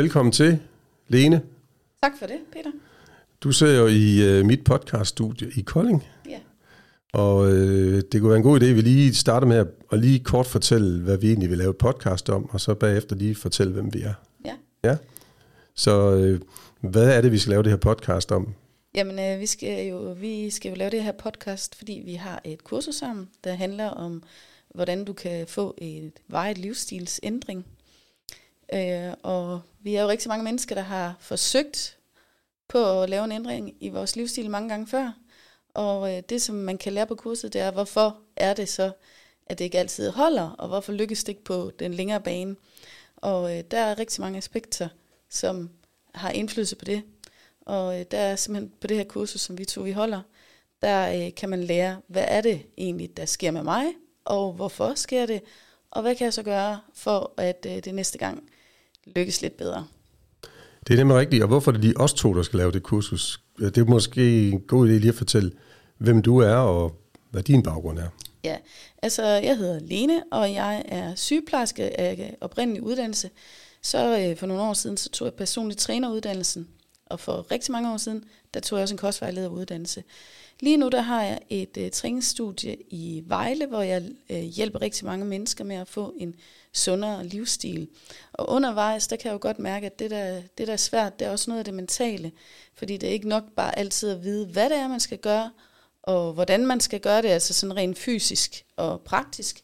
Velkommen til, Lene. Tak for det, Peter. Du sidder jo i uh, mit podcaststudie i Kolding. Ja. Og uh, det kunne være en god idé, at vi lige starter med at, at lige kort fortælle, hvad vi egentlig vil lave et podcast om, og så bagefter lige fortælle, hvem vi er. Ja. Ja. Så uh, hvad er det, vi skal lave det her podcast om? Jamen, øh, vi, skal jo, vi skal jo lave det her podcast, fordi vi har et kursus sammen, der handler om, hvordan du kan få et vejet livsstilsændring. Øh, og vi er jo rigtig mange mennesker, der har forsøgt på at lave en ændring i vores livsstil mange gange før. Og øh, det, som man kan lære på kurset, det er, hvorfor er det så, at det ikke altid holder, og hvorfor lykkes det ikke på den længere bane. Og øh, der er rigtig mange aspekter, som har indflydelse på det. Og øh, der er simpelthen på det her kursus, som vi to vi holder, der øh, kan man lære, hvad er det egentlig, der sker med mig, og hvorfor sker det, og hvad kan jeg så gøre for, at øh, det næste gang lykkes lidt bedre. Det er nemlig rigtigt, og hvorfor er det lige os to, der skal lave det kursus? Det er måske en god idé lige at fortælle, hvem du er, og hvad din baggrund er. Ja, altså jeg hedder Lene, og jeg er sygeplejerske af oprindelig uddannelse. Så øh, for nogle år siden, så tog jeg personlig træneruddannelsen, og for rigtig mange år siden, der tog jeg også en kostvejlederuddannelse. Lige nu der har jeg et øh, træningsstudie i Vejle, hvor jeg øh, hjælper rigtig mange mennesker med at få en sundere livsstil. Og undervejs, der kan jeg jo godt mærke, at det der, det der er svært, det er også noget af det mentale. Fordi det er ikke nok bare altid at vide, hvad det er, man skal gøre, og hvordan man skal gøre det, altså sådan rent fysisk og praktisk.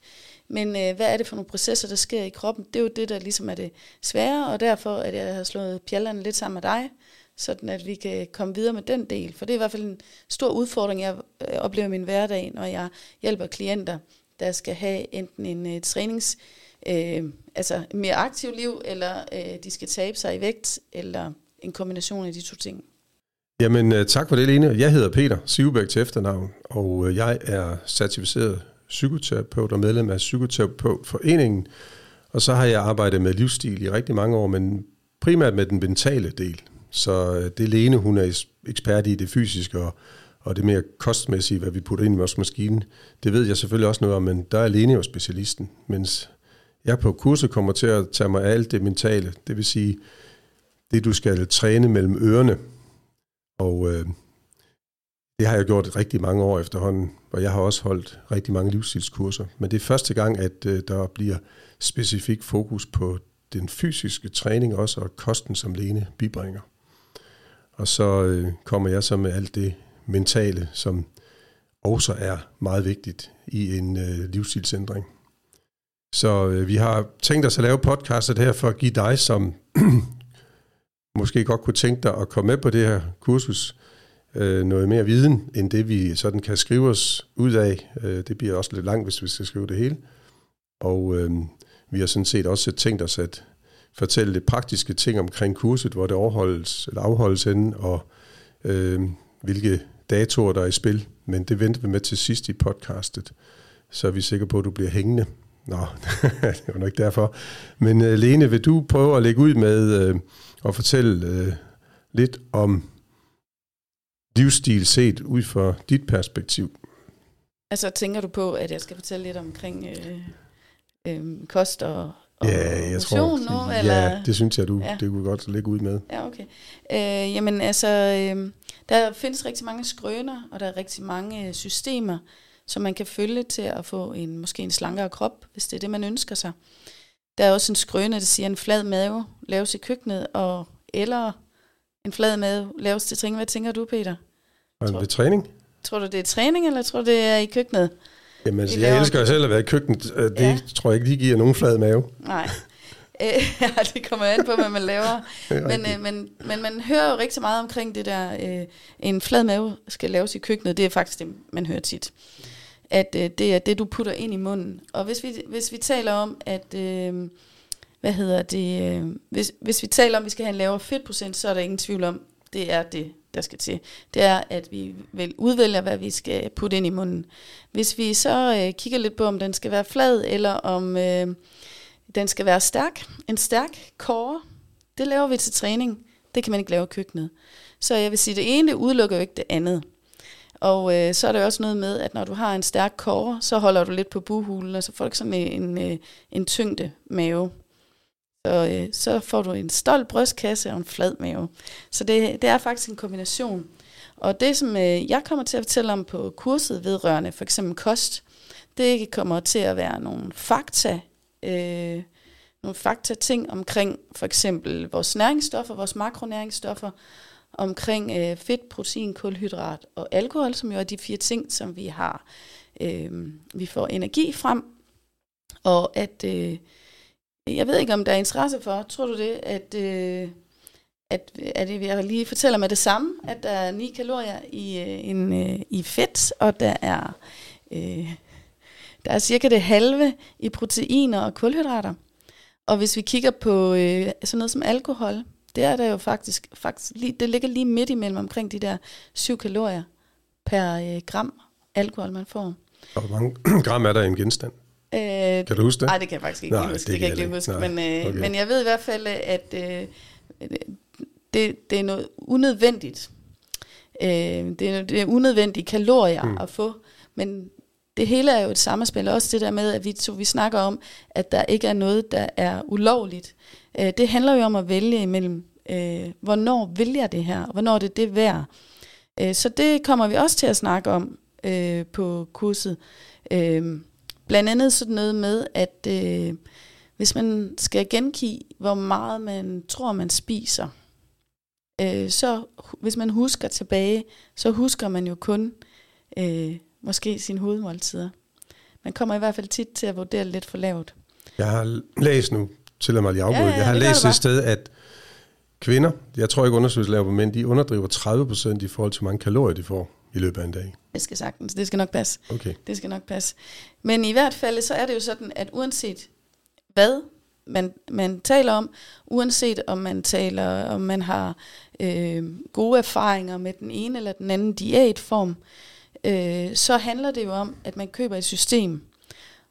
Men øh, hvad er det for nogle processer, der sker i kroppen? Det er jo det, der ligesom er det svære, og derfor at jeg har slået pjallerne lidt sammen med dig, sådan at vi kan komme videre med den del. For det er i hvert fald en stor udfordring, jeg øh, oplever i min hverdag, når jeg hjælper klienter, der skal have enten en uh, trænings, øh, altså mere aktiv liv, eller øh, de skal tabe sig i vægt, eller en kombination af de to ting. Jamen øh, tak for det, Lene. Jeg hedder Peter Sivbæk til efternavn, og jeg er certificeret psykoterapeut og medlem af Psykoterapeutforeningen. Og så har jeg arbejdet med livsstil i rigtig mange år, men primært med den mentale del. Så øh, det Lene, hun er ekspert i det fysiske og, og det mere kostmæssige, hvad vi putter ind i vores maskine, det ved jeg selvfølgelig også noget om, men der er Lene jo specialisten, mens jeg på kurset kommer til at tage mig af alt det mentale, det vil sige det, du skal træne mellem ørerne. Og øh, det har jeg gjort rigtig mange år efterhånden, og jeg har også holdt rigtig mange livsstilskurser. Men det er første gang, at øh, der bliver specifik fokus på den fysiske træning også, og kosten, som Lene bibringer. Og så øh, kommer jeg så med alt det mentale, som også er meget vigtigt i en øh, livsstilsændring. Så øh, vi har tænkt os at lave podcastet her for at give dig, som måske godt kunne tænke dig at komme med på det her kursus, øh, noget mere viden, end det vi sådan kan skrive os ud af. Øh, det bliver også lidt langt, hvis vi skal skrive det hele. Og øh, vi har sådan set også tænkt os at fortælle lidt praktiske ting omkring kurset, hvor det overholdes, eller afholdes henne, og øh, hvilke datoer, der er i spil. Men det venter vi med til sidst i podcastet, så er vi sikre på, at du bliver hængende. Nå, det var nok derfor. Men uh, Lene, vil du prøve at lægge ud med øh, uh, at fortælle uh, lidt om livsstil set ud fra dit perspektiv? Altså tænker du på, at jeg skal fortælle lidt omkring øh, øh, kost og, ja, jeg tror, nu? Ja, eller? det synes jeg, du ja. det kunne godt lægge ud med. Ja, okay. Øh, jamen altså, øh, der findes rigtig mange skrøner, og der er rigtig mange øh, systemer, som man kan følge til at få en måske en slankere krop, hvis det er det, man ønsker sig. Der er også en skrøne, der siger, at en flad mave laves i køkkenet, og eller en flad mave laves til træning. Hvad tænker du, Peter? Tror, ved træning? Tror du, det er træning, eller tror du, det er i køkkenet? Jamen, altså, jeg elsker jo selv at være i køkkenet. Øh, det ja. tror jeg ikke, de giver nogen flad mave. Nej. Øh, ja, det kommer an på, hvad man laver. men, øh, men, men man hører jo rigtig meget omkring det der, øh, en flad mave skal laves i køkkenet. Det er faktisk det, man hører tit. At øh, det er det, du putter ind i munden. Og hvis vi, hvis vi taler om, at... Øh, hvad hedder det? Øh, hvis, hvis vi taler om, at vi skal have en lavere fedtprocent, så er der ingen tvivl om, det er det, der skal til. Det er, at vi vil udvælge, hvad vi skal putte ind i munden. Hvis vi så øh, kigger lidt på, om den skal være flad, eller om øh, den skal være stærk, en stærk kåre, det laver vi til træning. Det kan man ikke lave i køkkenet. Så jeg vil sige, det ene udelukker jo ikke det andet. Og øh, så er der også noget med, at når du har en stærk kåre, så holder du lidt på buhulen, og så får du sådan en, en, en tyngde mave. Så, øh, så får du en stolt brystkasse og en flad mave. Så det, det er faktisk en kombination. Og det, som øh, jeg kommer til at fortælle om på kurset vedrørende for eksempel kost, det kommer til at være nogle fakta, øh, nogle fakta ting omkring for eksempel vores næringsstoffer, vores makronæringsstoffer, omkring øh, fedt, protein, kulhydrat og alkohol, som jo er de fire ting, som vi har, øh, vi får energi frem, og at, øh, jeg ved ikke om der er interesse for, tror du det, at, øh, at, at jeg lige fortæller med det samme, at der er 9 kalorier i, øh, en, øh, i fedt, og der er, øh, der er cirka det halve i proteiner og kulhydrater. Og hvis vi kigger på øh, sådan noget som alkohol, det er der jo faktisk, faktisk lige, det ligger lige midt imellem omkring de der 7 kalorier per øh, gram alkohol, man får. Og hvor mange gram er der i en genstand? Øh, kan du huske det? Nej, det kan jeg faktisk ikke Nej, huske. Det, det kan jeg ikke huske. Men, øh, okay. men jeg ved i hvert fald, at øh, det, det er noget unødvendigt. Øh, det, er, det er unødvendige kalorier mm. at få. Men det hele er jo et sammenspil. Også det der med, at vi, så vi snakker om, at der ikke er noget, der er ulovligt. Øh, det handler jo om at vælge imellem, øh, hvornår vil jeg det her, og hvornår det er det værd. Øh, så det kommer vi også til at snakke om øh, på kurset. Øh, blandt andet sådan noget med, at øh, hvis man skal gengive, hvor meget man tror, man spiser, øh, så hvis man husker tilbage, så husker man jo kun øh, måske sine hovedmåltider. Man kommer i hvert fald tit til at vurdere lidt for lavt. Jeg har læst nu, til mig lige afbryde, ja, ja, jeg har læst et sted, at kvinder, jeg tror ikke undersøgelser laver på mænd, de underdriver 30% i forhold til, hvor mange kalorier de får i løbet af en dag. Det skal sagtens, det skal nok passe. Okay. Det skal nok passe. Men i hvert fald, så er det jo sådan, at uanset hvad man, man taler om, uanset om man taler, om man har øh, gode erfaringer med den ene eller den anden diætform, øh, så handler det jo om, at man køber et system.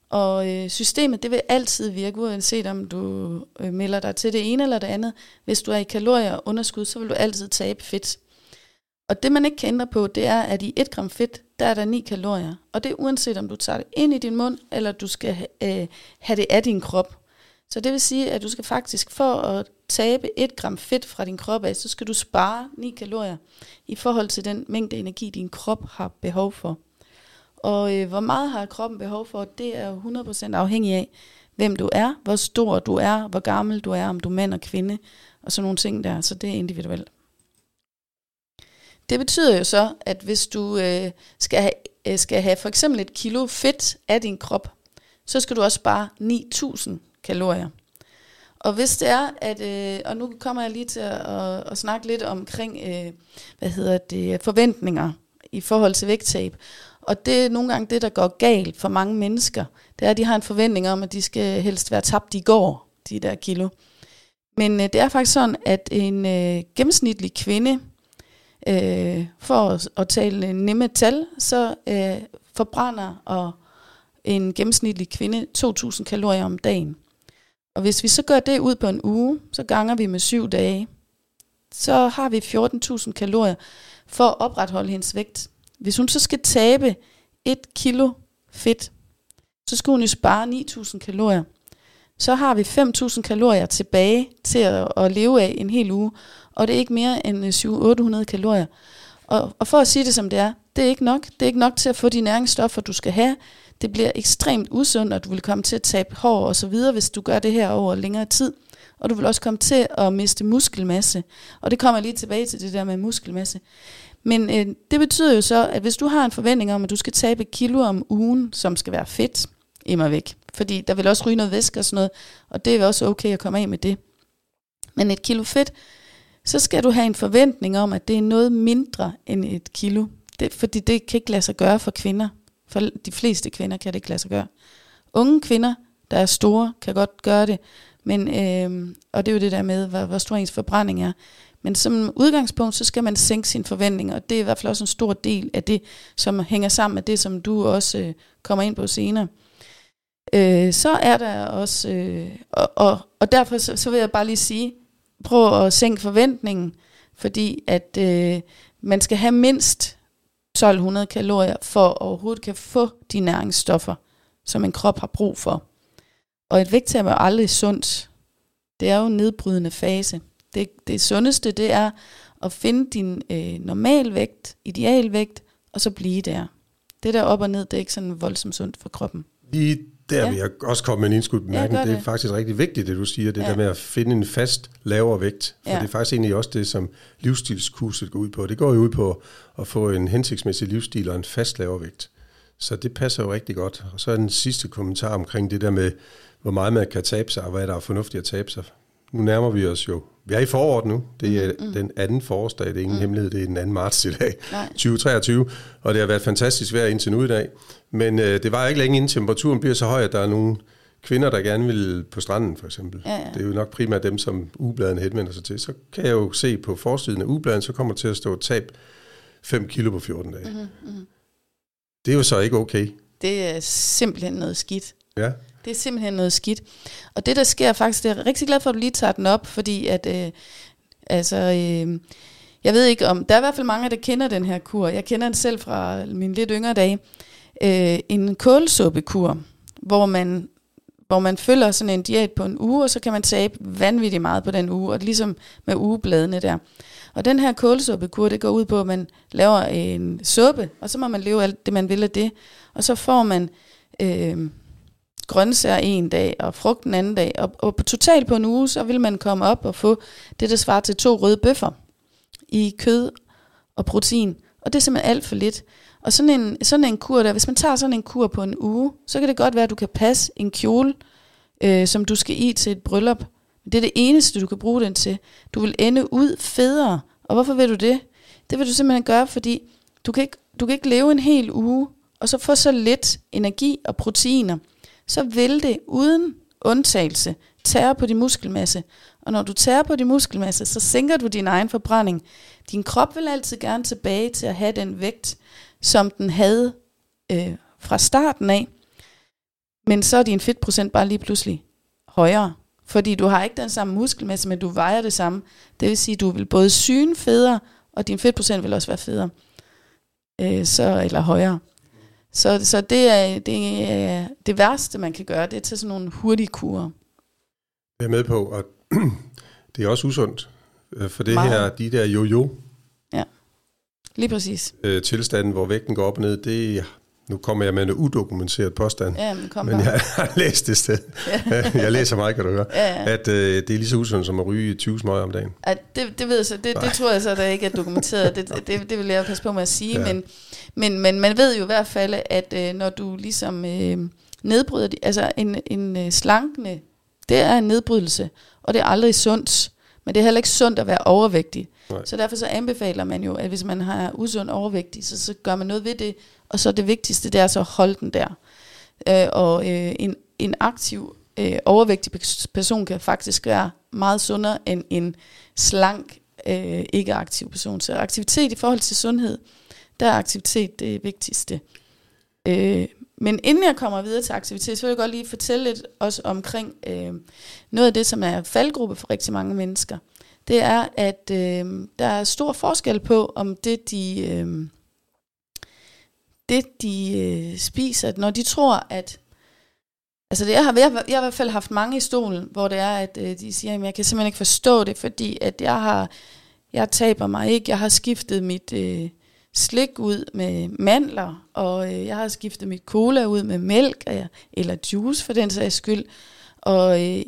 Og øh, systemet, det vil altid virke, uanset om du øh, melder dig til det ene eller det andet. Hvis du er i kalorier og underskud, så vil du altid tabe fedt. Og det man ikke kan ændre på, det er, at i 1 gram fedt, der er der 9 kalorier. Og det er uanset om du tager det ind i din mund, eller du skal øh, have det af din krop. Så det vil sige, at du skal faktisk for at tabe 1 gram fedt fra din krop af, så skal du spare 9 kalorier i forhold til den mængde energi, din krop har behov for. Og øh, hvor meget har kroppen behov for, det er jo 100% afhængig af, hvem du er, hvor stor du er, hvor gammel du er, om du er mand og kvinde, og sådan nogle ting der. Så det er individuelt. Det betyder jo så, at hvis du øh, skal, have, øh, skal have for eksempel et kilo fedt af din krop, så skal du også spare 9.000 kalorier. Og hvis det er, at, øh, og nu kommer jeg lige til at, at, at snakke lidt omkring, øh, hvad hedder det, forventninger i forhold til vægttab. Og det er nogle gange det, der går galt for mange mennesker. Det er, at de har en forventning om, at de skal helst være tabt i går, de der kilo. Men øh, det er faktisk sådan, at en øh, gennemsnitlig kvinde, øh, for at, at tale nemme tal, så øh, forbrænder og en gennemsnitlig kvinde 2.000 kalorier om dagen. Og hvis vi så gør det ud på en uge, så ganger vi med syv dage, så har vi 14.000 kalorier for at opretholde hendes vægt. Hvis hun så skal tabe et kilo fedt, så skal hun jo spare 9.000 kalorier. Så har vi 5.000 kalorier tilbage til at, at leve af en hel uge, og det er ikke mere end øh, 700-800 kalorier. Og, og for at sige det som det er, det er ikke nok. Det er ikke nok til at få de næringsstoffer, du skal have. Det bliver ekstremt usundt, og du vil komme til at tabe hår og så videre, hvis du gør det her over længere tid. Og du vil også komme til at miste muskelmasse. Og det kommer lige tilbage til det der med muskelmasse. Men øh, det betyder jo så, at hvis du har en forventning om, at du skal tabe kilo om ugen, som skal være fedt, immer væk. Fordi der vil også ryge noget væske og sådan noget, og det er også okay at komme af med det. Men et kilo fedt, så skal du have en forventning om, at det er noget mindre end et kilo. Det, fordi det kan ikke lade sig gøre for kvinder. For de fleste kvinder kan det ikke lade sig gøre. Unge kvinder, der er store, kan godt gøre det. Men, øh, og det er jo det der med, hvor, hvor stor ens forbrænding er. Men som udgangspunkt, så skal man sænke sine forventninger, og det er i hvert fald også en stor del af det, som hænger sammen med det, som du også øh, kommer ind på senere. Øh, så er der også, øh, og, og, og derfor så, så vil jeg bare lige sige, prøv at sænke forventningen, fordi at øh, man skal have mindst 1200 kalorier, for at overhovedet kan få de næringsstoffer, som en krop har brug for. Og et vægttab er aldrig sundt. det er jo nedbrydende fase. Det, det sundeste, det er at finde din øh, normalvægt, idealvægt, og så blive der. Det der op og ned, det er ikke sådan voldsomt sundt for kroppen. Lige der ja. vil jeg også komme med en indskudt bemærkning. gør det er det. faktisk rigtig vigtigt, det du siger, det Ja. der med at finde en fast lavere vægt. For Ja. det er faktisk egentlig også det, som livsstilskurset går ud på. Det går jo ud på at få en hensigtsmæssig livsstil og en fast lavere vægt. Så det passer jo rigtig godt. Og så er den sidste kommentar omkring det der med, hvor meget man kan tabe sig, og hvad der er fornuftigt at tabe sig. Nu nærmer vi os jo. Vi er i foråret nu. Det er mm. den anden forårsdag. Det er ingen mm. hemmelighed. Det er den 2. marts i dag. Nej. 2023. Og det har været fantastisk vejr indtil nu i dag. Men øh, det var ikke længe inden temperaturen bliver så høj, at der er nogle kvinder, der gerne vil på stranden for eksempel. Ja, ja. Det er jo nok primært dem, som ugebladene henvender sig til. Så kan jeg jo se på forsiden af ugebladen, så kommer til at stå tab 5 kilo på 14 dage. Mm-hmm. Mhm, Det er jo så ikke okay. Det er simpelthen noget skidt. Ja. Det er simpelthen noget skidt. Og det, der sker faktisk, det er jeg rigtig glad for, at du lige tager den op, fordi at, øh, altså, øh, jeg ved ikke om, der er i hvert fald mange, der kender den her kur. Jeg kender den selv fra mine lidt yngre dage. Øh, en kålsuppekur, hvor man, hvor man følger sådan en diæt på en uge, og så kan man tabe vanvittigt meget på den uge, og ligesom med ugebladene der. Og den her kålsuppekur, det går ud på, at man laver en suppe, og så må man leve alt det, man vil af det. Og så får man øh, grøntsager en dag, og frugt den anden dag. Og, og på totalt på en uge, så vil man komme op og få det, der svarer til to røde bøffer i kød og protein. Og det er simpelthen alt for lidt. Og sådan en, sådan en kur der, hvis man tager sådan en kur på en uge, så kan det godt være, at du kan passe en kjole, øh, som du skal i til et bryllup. Det er det eneste, du kan bruge den til. Du vil ende ud federe. Og hvorfor vil du det? Det vil du simpelthen gøre, fordi du kan ikke, du kan ikke leve en hel uge, og så få så lidt energi og proteiner. Så vil det uden undtagelse tære på din muskelmasse. Og når du tærer på din muskelmasse, så sænker du din egen forbrænding. Din krop vil altid gerne tilbage til at have den vægt, som den havde øh, fra starten af. Men så er din fedtprocent bare lige pludselig højere. Fordi du har ikke den samme muskelmasse, men du vejer det samme. Det vil sige, at du vil både syne federe, og din fedtprocent vil også være federe. Øh, så, eller højere. Så, så det, er, det er det værste, man kan gøre, det er til sådan nogle hurtige kurer. Jeg er med på, at det er også usundt. øh, For det Meget. her, de der jo-jo Lige præcis. øh, tilstanden, hvor vægten går op og ned, det nu kommer jeg med en udokumenteret påstand, Ja, men kom men jeg har læst det sted. jeg læser meget, kan du høre. Ja, ja. At øh, det er lige så usundt som at ryge 20 smøger om dagen. At det, det ved jeg så, det, det tror jeg så, der ikke er dokumenteret. Det, det, det vil jeg passe på med at sige. Ja. Ja. Men, men, men man ved jo i hvert fald, at øh, når du ligesom øh, nedbryder, de- altså en, en øh, slankende, det er en nedbrydelse, og det er aldrig sundt. Men det er heller ikke sundt at være overvægtig. Nej. Så derfor så anbefaler man jo, at hvis man har usund overvægtig, så, så gør man noget ved det. Og så det vigtigste, det er så at holde den der. Øh, og øh, en, en aktiv øh, overvægtig person kan faktisk være meget sundere end en slank, øh, ikke aktiv person. Så aktivitet i forhold til sundhed, der er aktivitet det vigtigste. Øh, men inden jeg kommer videre til aktivitet, så vil jeg godt lige fortælle lidt også omkring øh, noget af det, som er faldgruppe for rigtig mange mennesker. Det er, at øh, der er stor forskel på, om det de, øh, det, de øh, spiser, at når de tror, at Altså det, jeg, har, jeg, har- jeg har i hvert fald haft mange i stolen, hvor det er, at øh, de siger, at jeg kan simpelthen ikke forstå det, fordi at jeg har, jeg taber mig ikke. Jeg har skiftet mit øh, slik ud med mandler, og øh, jeg har skiftet mit cola ud med mælk, øh, eller juice for den sags skyld. Og øh,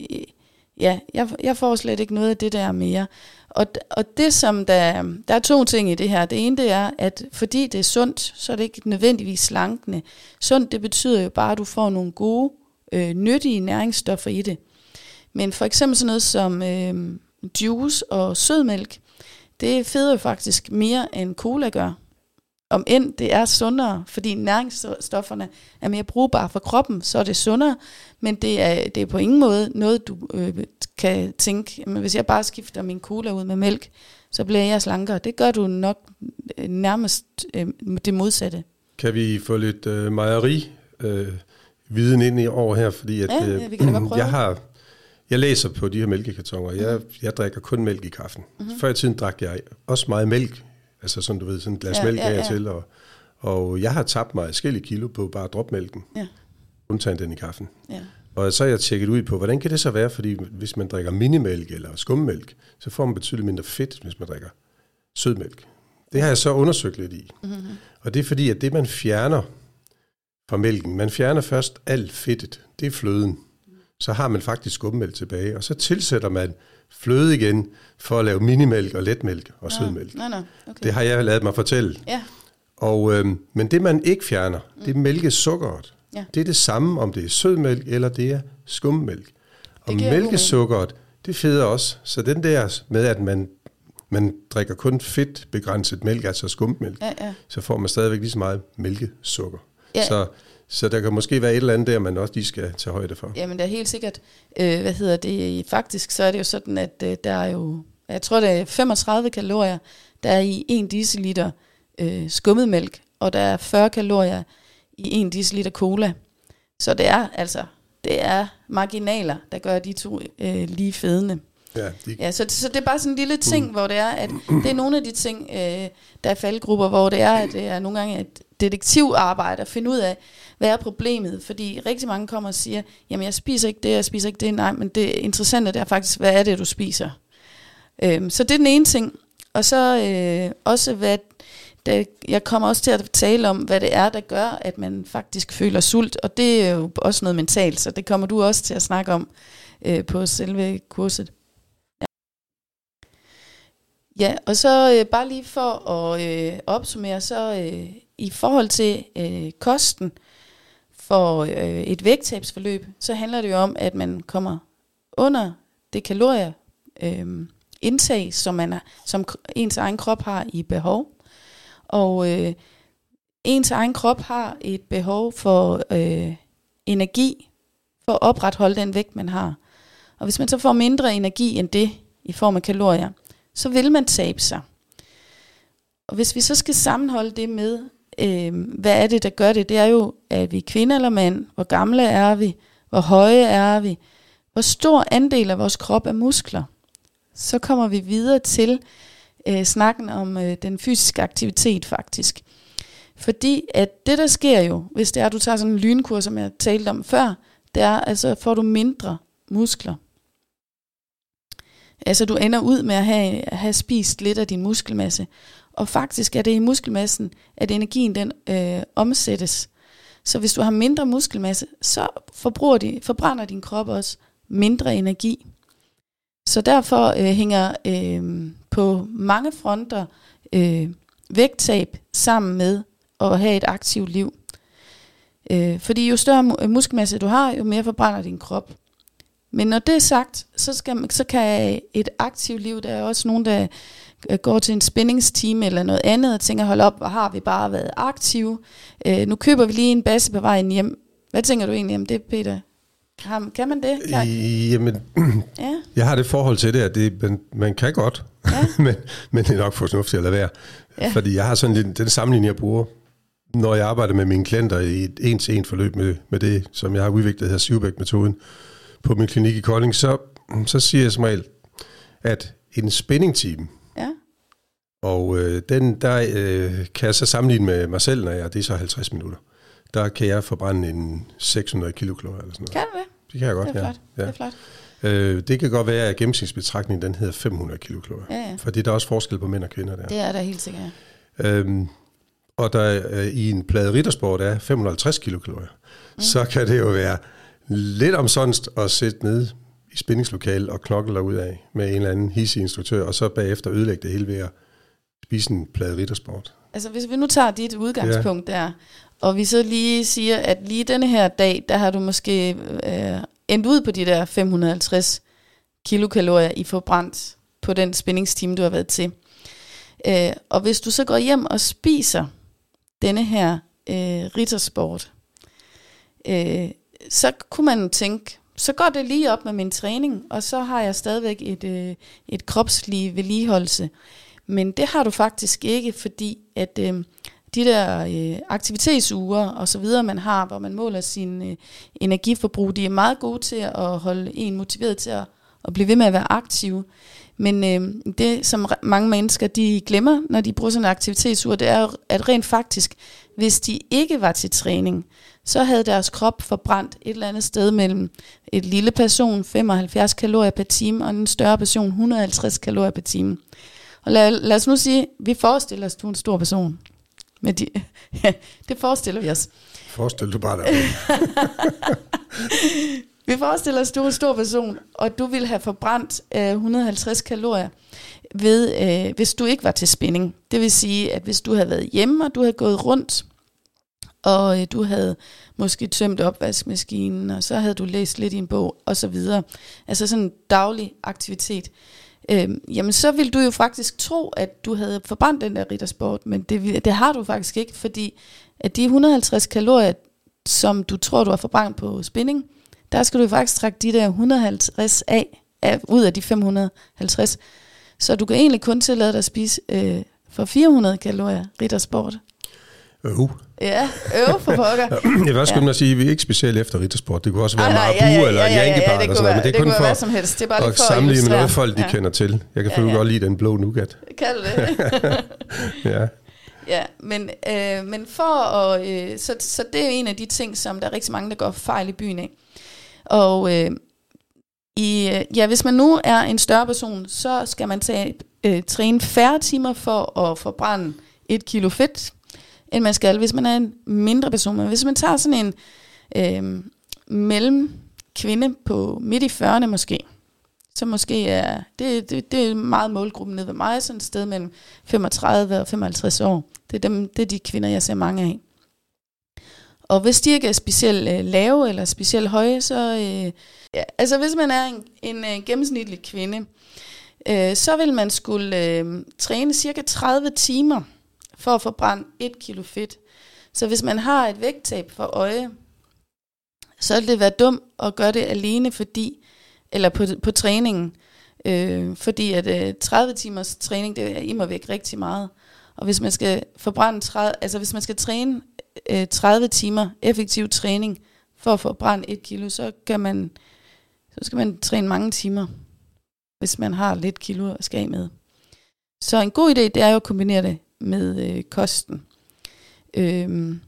ja, jeg, jeg får slet ikke noget af det der mere. Og, og det som der, der er to ting i det her. Det ene det er, at fordi det er sundt, så er det ikke nødvendigvis slankende. Sundt det betyder jo bare, at du får nogle gode, øh, nyttige næringsstoffer i det. Men for eksempel sådan noget som øh, juice og sødmælk, det feder jo faktisk mere end cola gør. Om end det er sundere, fordi næringsstofferne er mere brugbare for kroppen, så er det sundere, men det er, det er på ingen måde noget, du øh, kan tænke, jamen, hvis jeg bare skifter min cola ud med mælk, så bliver jeg slankere. Det gør du nok øh, nærmest øh, det modsatte. Kan vi få lidt øh, mejeri øh, viden ind i over her, fordi at, Ja, øh, ja, vi kan prøve. jeg har jeg læser på de her mælkekartoner. Jeg, jeg drikker kun mælk i kaffen. Mhm. Mm-hmm. Før i tiden drak jeg også meget mælk, altså sådan du ved, sådan et glas Ja, mælk ja, ja. til, og, og jeg har tabt mig forskellige kilo på bare at droppe mælken, Ja. undtagen den i kaffen. Ja. Og så har jeg tjekket ud på, hvordan kan det så være, fordi hvis man drikker minimælk eller skummælk, så får man betydeligt mindre fedt, hvis man drikker sødmælk. Det har jeg så undersøgt lidt i. Mm-hmm. Og det er fordi, at det man fjerner fra mælken, man fjerner først alt fedtet, det er fløden. Så har man faktisk skummælk tilbage, og så tilsætter man fløde igen for at lave minimælk og letmælk og Nå, sødmælk. Nå, nå, okay. Det har jeg lavet mig fortælle. Ja, Og, øhm, men det man ikke fjerner, det er mælkesukkeret. Ja. Det er det samme, om det er sødmælk eller det er skummælk. Og mælkesukkeret, det feder også. Så den der med, at man, man drikker kun fedt begrænset mælk, altså skummælk, ja, ja. så får man stadigvæk lige så meget mælkesukker. Ja. Så, så der kan måske være et eller andet der, man også lige skal tage højde for. Jamen, det er helt sikkert. Øh, hvad hedder det? Faktisk så er det jo sådan, at øh, der er jo, jeg tror, det er 35 kalorier, der er i 1 deciliter øh, skummet mælk, og der er 40 kalorier i 1 deciliter cola. Så det er altså, det er marginaler, der gør de to øh, lige fedende. Ja, de, Ja, så, så det er bare sådan en lille ting, mm. hvor det er, at det er nogle af de ting, øh, der er faldgrupper, hvor det er, at det er nogle gange et detektivarbejde at finde ud af, hvad er problemet? Fordi rigtig mange kommer og siger, jamen jeg spiser ikke det, jeg spiser ikke det, nej, men det interessante det er faktisk, hvad er det, du spiser? Øhm, så det er den ene ting. Og så øh, også, hvad det, jeg kommer også til at tale om, hvad det er, der gør, at man faktisk føler sult, og det er jo også noget mentalt, så det kommer du også til at snakke om øh, på selve kurset. Ja, og så øh, bare lige for at øh, opsummere, så øh, i forhold til øh, kosten for øh, et vægttabsforløb, så handler det jo om, at man kommer under det kalorier øh, indtag, som, man er, som ens egen krop har i behov. Og øh, ens egen krop har et behov for øh, energi for at opretholde den vægt, man har. Og hvis man så får mindre energi end det i form af kalorier, så vil man tabe sig. Og hvis vi så skal sammenholde det med, øh, hvad er det, der gør det, det er jo, at vi er kvinde eller mand, hvor gamle er vi, hvor høje er vi, hvor stor andel af vores krop er muskler. Så kommer vi videre til øh, snakken om øh, den fysiske aktivitet faktisk. Fordi at det, der sker jo, hvis det er, at du tager sådan en lynkur, som jeg talte om før, det er, altså får du mindre muskler. Altså du ender ud med at have, at have spist lidt af din muskelmasse. Og faktisk er det i muskelmassen, at energien den øh, omsættes. Så hvis du har mindre muskelmasse, så forbruger de, forbrænder din krop også mindre energi. Så derfor øh, hænger øh, på mange fronter øh, vægttab sammen med at have et aktivt liv. Øh, fordi jo større mu- muskelmasse du har, jo mere forbrænder din krop. Men når det er sagt, så, skal, man- så kan et aktivt liv, der er også nogen, der går til en spændingstime eller noget andet og tænker, hold op, hvor har vi bare været aktive. Øh, nu køber vi lige en basse på vejen hjem. Hvad tænker du egentlig om det, Peter? Har, kan man det? Kan, Jamen, ja, jeg har det forhold til det, at det, man, man kan godt, Ja. men, men det er nok for fornuftigt at lade være. Ja. Fordi jeg har sådan lidt, den sammenligning, jeg bruger, når jeg arbejder med mine klienter i et en-til-en forløb med, med det, som jeg har udviklet, hedder Sivbæk-metoden, på min klinik i Kolding, så, så siger jeg som regel, at en spændingteam, og øh, den, der øh, kan jeg så sammenligne med mig selv, når jeg, det er så 50 minutter. Der kan jeg forbrænde en 600 kilokalorier eller sådan noget. kan du det? Det kan jeg godt, Det er ja. flot. Det ja. er flot. Øh, det kan godt være, at gennemsnitsbetragtningen den hedder 500 kilokalorier. Ja, ja. For det er der også forskel på mænd og kvinder der. Det er der helt sikkert. Øhm, og der øh, i en plade riddersport er 550 kilokalorier. Mm. Så kan det jo være lidt omsonst at sætte ned i spændingslokalet og knokle ud af med en eller anden hissig instruktør, og så bagefter ødelægge det hele ved at spise en plade riddersport. Altså hvis vi nu tager dit udgangspunkt ja. der, og vi så lige siger, at lige denne her dag, der har du måske øh, endt ud på de der 550 kilokalorier i forbrændt på den spændingstime, du har været til. Øh, og hvis du så går hjem og spiser denne her øh, rittersport, øh, så kunne man tænke, så går det lige op med min træning, og så har jeg stadigvæk et, øh, et kropslig vedligeholdelse. Men det har du faktisk ikke, fordi at øh, de der øh, aktivitetsuger og så videre, man har, hvor man måler sin øh, energiforbrug, de er meget gode til at holde en motiveret til at, at blive ved med at være aktiv. Men øh, det, som mange mennesker de glemmer, når de bruger sådan en aktivitetsur, det er, at rent faktisk, hvis de ikke var til træning, så havde deres krop forbrændt et eller andet sted mellem et lille person 75 kalorier per time, og en større person 150 kalorier per time. Og lad, lad os nu sige, vi forestiller os, at du er en stor person. Med de, det forestiller vi os. Forestil du bare dig. vi forestiller os, at du er en stor person, og du ville have forbrændt øh, 150 kalorier, ved, øh, hvis du ikke var til spinning. Det vil sige, at hvis du havde været hjemme, og du havde gået rundt, og øh, du havde måske tømt opvaskemaskinen, og så havde du læst lidt i en bog, og så videre. Altså sådan en daglig aktivitet. Øh, jamen så vil du jo faktisk tro, at du havde forbrændt den der riddersport, men det, det har du faktisk ikke, fordi at de 150 kalorier, som du tror, du har forbrændt på spinning, der skal du faktisk trække de der 150 af, af ud af de 550. Så du kan egentlig kun tillade dig at spise øh, for 400 kalorier riddersport. Øh. Ja, øv for pokker. jeg vil også ja. at sige, at vi er ikke specielt efter riddersport. Det kunne også være ah, Marabu ja, ja, ja, eller ja, ja, ja, ja, eller sådan noget. Men det er det kun for hvad som helst. Det er bare at sammenligne med noget, folk de ja. kender til. Jeg kan ja, ja. godt lide den blå nougat. Kan du det? ja. Ja, men, øh, men for at... Øh, så, så det er en af de ting, som der er rigtig mange, der går fejl i byen af. Og øh, i, øh, ja, hvis man nu er en større person, så skal man tage, øh, træne færre timer for at forbrænde et kilo fedt, end man skal, hvis man er en mindre person. Men hvis man tager sådan en øh, mellem kvinde på midt i 40'erne måske, så måske er, det, det, det er meget målgruppen nede ved mig, sådan et sted mellem 35 og 55 år. Det er, dem, det er de kvinder, jeg ser mange af. Og hvis de ikke er specielt øh, lave eller specielt høje, så... Øh, ja, altså hvis man er en, en øh, gennemsnitlig kvinde, øh, så vil man skulle øh, træne cirka 30 timer for at forbrænde 1 kilo fedt. Så hvis man har et vægttab for øje, så vil det være dumt at gøre det alene, fordi, eller på, på træningen, øh, fordi at øh, 30 timers træning, det er immer væk rigtig meget. Og hvis man skal forbrænde 30, altså hvis man skal træne øh, 30 timer effektiv træning for at forbrænde 1 kilo, så kan man så skal man træne mange timer, hvis man har lidt kilo at skal med. Så en god idé, det er jo at kombinere det med øh, kosten. Øhm,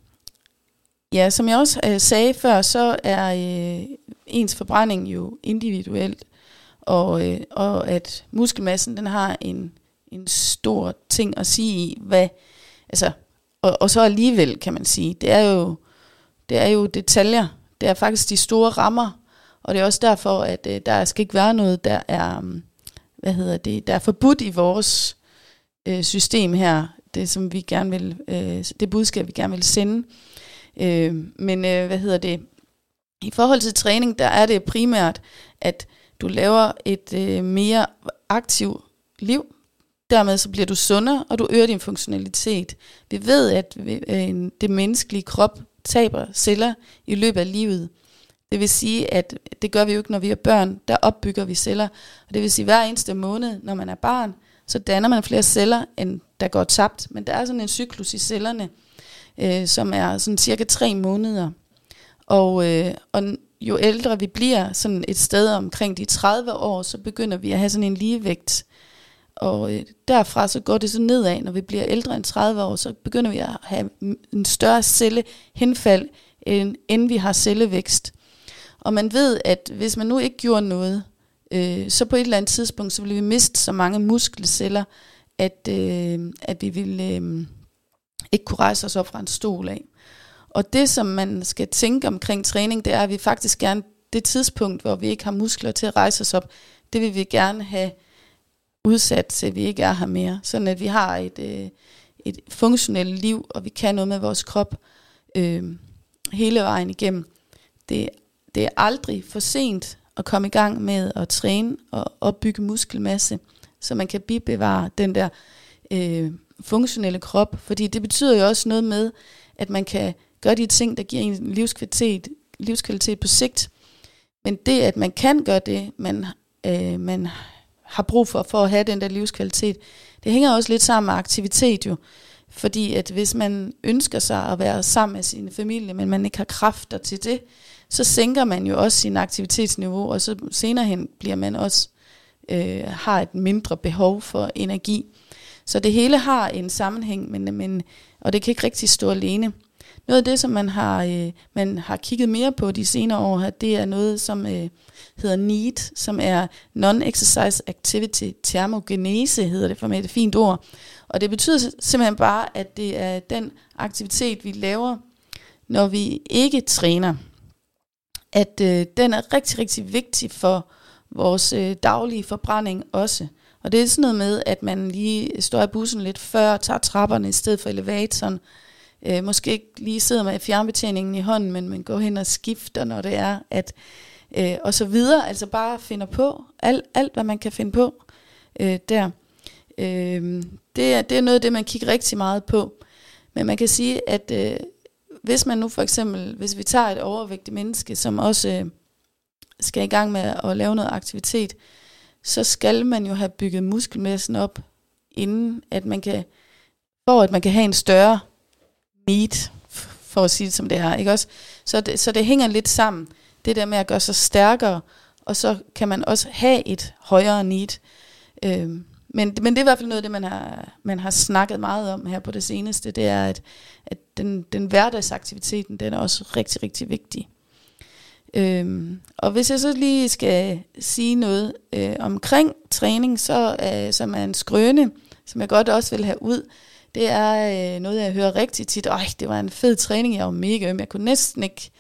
ja, som jeg også øh, sagde før, så er øh, ens forbrænding jo individuelt, og, øh, og at muskelmassen den har en, en stor ting at sige i, hvad, altså, og, og så alligevel kan man sige, det er jo, det er jo detaljer, det er faktisk de store rammer, og det er også derfor, at øh, der skal ikke være noget, der er, hvad hedder det, der er forbudt i vores øh, system her, det som vi gerne vil, øh, det budskab vi gerne vil sende. Øh, men øh, hvad hedder det, i forhold til træning, der er det primært, at du laver et øh, mere aktivt liv, Dermed så bliver du sundere, og du øger din funktionalitet. Vi ved, at øh, det menneskelige krop taber celler i løbet af livet. Det vil sige, at det gør vi jo ikke, når vi er børn. Der opbygger vi celler. Og det vil sige, at hver eneste måned, når man er barn, så danner man flere celler, end der går tabt. Men der er sådan en cyklus i cellerne, øh, som er sådan cirka tre måneder. Og, øh, og jo ældre vi bliver, sådan et sted omkring de 30 år, så begynder vi at have sådan en ligevægt. Og øh, derfra så går det så nedad, når vi bliver ældre end 30 år, så begynder vi at have en større cellehenfald, end, end vi har cellevækst. Og man ved, at hvis man nu ikke gjorde noget, øh, så på et eller andet tidspunkt, så ville vi miste så mange muskelceller, at, øh, at vi ville øh, ikke kunne rejse os op fra en stol af. Og det, som man skal tænke omkring træning, det er, at vi faktisk gerne, det tidspunkt, hvor vi ikke har muskler til at rejse os op, det vil vi gerne have udsat til, vi ikke er her mere. Sådan at vi har et, øh, et funktionelt liv, og vi kan noget med vores krop øh, hele vejen igennem. Det, det er aldrig for sent at komme i gang med at træne og opbygge muskelmasse, så man kan bibevare den der øh, funktionelle krop. Fordi det betyder jo også noget med, at man kan gøre de ting, der giver en livskvalitet, livskvalitet på sigt. Men det, at man kan gøre det, man, øh, man har brug for, for at have den der livskvalitet, det hænger også lidt sammen med aktivitet jo. Fordi at hvis man ønsker sig at være sammen med sin familie, men man ikke har kræfter til det, så sænker man jo også sin aktivitetsniveau, og så senere hen bliver man også øh, har et mindre behov for energi. Så det hele har en sammenhæng, men, men, og det kan ikke rigtig stå alene. Noget af det, som man har, øh, man har kigget mere på de senere år her, det er noget, som øh, hedder NEAT, som er Non-Exercise Activity Thermogenese, hedder det for med et fint ord. Og det betyder simpelthen bare, at det er den aktivitet, vi laver, når vi ikke træner. At øh, den er rigtig, rigtig vigtig for vores øh, daglige forbrænding også. Og det er sådan noget med, at man lige står i bussen lidt før, tager trapperne i stedet for elevatoren. Øh, måske ikke lige sidder med fjernbetjeningen i hånden, men man går hen og skifter, når det er, at øh, og så videre. Altså bare finder på alt, alt hvad man kan finde på øh, der. Øh, det, er, det er noget af det, man kigger rigtig meget på. Men man kan sige, at øh, hvis man nu for eksempel, hvis vi tager et overvægtigt menneske, som også øh, skal i gang med at lave noget aktivitet, så skal man jo have bygget muskelmassen op, inden at man kan, for at man kan have en større meat, for at sige det som det er, ikke også? Så det, så det hænger lidt sammen, det der med at gøre sig stærkere, og så kan man også have et højere need. Øhm, men, men det er i hvert fald noget af det, man har, man har snakket meget om her på det seneste, det er, at, at den, den hverdagsaktiviteten, den er også rigtig, rigtig vigtig. Øhm, og hvis jeg så lige skal sige noget øh, omkring træning, så øh, som er en skrøne, som jeg godt også vil have ud, det er øh, noget, jeg hører rigtig tit. Ej, det var en fed træning, jeg var mega øm. Jeg kunne næsten ikke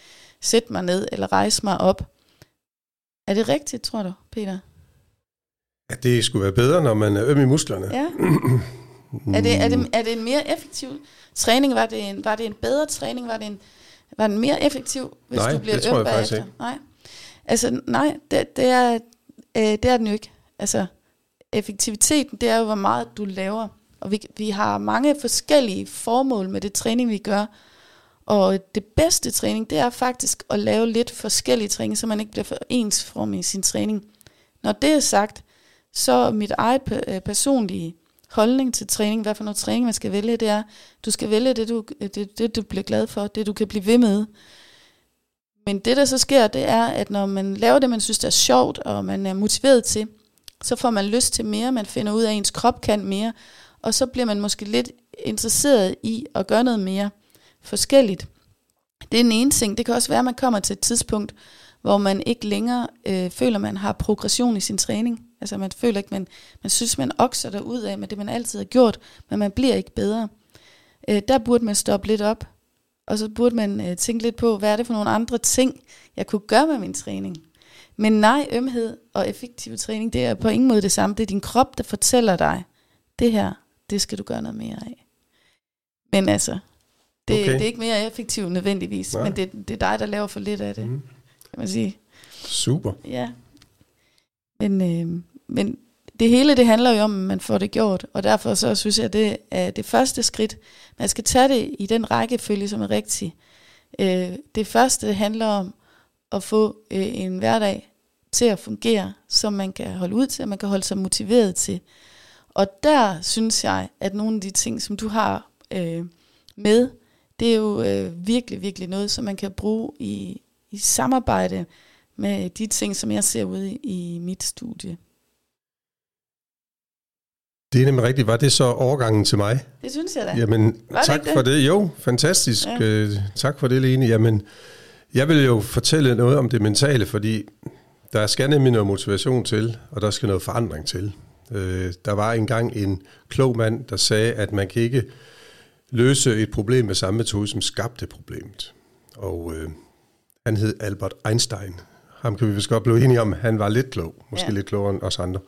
sætte mig ned eller rejse mig op. Er det rigtigt, tror du, Peter? Ja, det skulle være bedre, når man er øm i musklerne. Ja. er, det, er, det, er det en mere effektiv træning? Var det en, var det en bedre træning? Var det en, var den mere effektiv, hvis nej, du bliver det tror jeg faktisk ikke. Nej, altså nej, det, det, er, øh, det er den jo ikke. Altså effektiviteten, det er jo, hvor meget du laver. Og vi, vi har mange forskellige formål med det træning, vi gør. Og det bedste træning, det er faktisk at lave lidt forskellige træning, så man ikke bliver for ensformig i sin træning. Når det er sagt, så mit eget øh, personlige holdning til træning, hvad for noget træning man skal vælge, det er, du skal vælge det du, det, det, du bliver glad for, det du kan blive ved med. Men det, der så sker, det er, at når man laver det, man synes, det er sjovt, og man er motiveret til, så får man lyst til mere, man finder ud af, at ens krop kan mere, og så bliver man måske lidt interesseret i at gøre noget mere forskelligt. Det er den ene ting. Det kan også være, at man kommer til et tidspunkt, hvor man ikke længere øh, føler, man har progression i sin træning. Altså man føler ikke, man, man synes, man okser der ud af med det, man altid har gjort, men man bliver ikke bedre. Øh, der burde man stoppe lidt op, og så burde man øh, tænke lidt på, hvad er det for nogle andre ting, jeg kunne gøre med min træning. Men nej, ømhed og effektiv træning, det er på ingen måde det samme. Det er din krop, der fortæller dig, det her, det skal du gøre noget mere af. Men altså, det, okay. det er ikke mere effektivt nødvendigvis, Nej. men det, det er dig, der laver for lidt af det, mm. kan man sige. Super. Ja. Men, øh, men det hele det handler jo om, at man får det gjort, og derfor så synes jeg, at det er det første skridt. Man skal tage det i den rækkefølge, som er rigtig. Øh, det første det handler om at få øh, en hverdag til at fungere, som man kan holde ud til, og man kan holde sig motiveret til. Og der synes jeg, at nogle af de ting, som du har øh, med, det er jo øh, virkelig, virkelig noget, som man kan bruge i, i samarbejde med de ting, som jeg ser ude i, i mit studie. Det er nemlig rigtigt. Var det så overgangen til mig? Det synes jeg da. Jamen, Var det tak ikke for det? det. Jo, fantastisk. Ja. Øh, tak for det, Lene. Jamen, jeg vil jo fortælle noget om det mentale, fordi der skal nemlig noget motivation til, og der skal noget forandring til. Øh, der var engang en klog mand, der sagde, at man kan ikke løse et problem med samme metode, som skabte problemet. Og øh, han hed Albert Einstein. Ham kan vi vist godt blive enige om, han var lidt klog, måske Ja. ja. lidt klogere end os andre.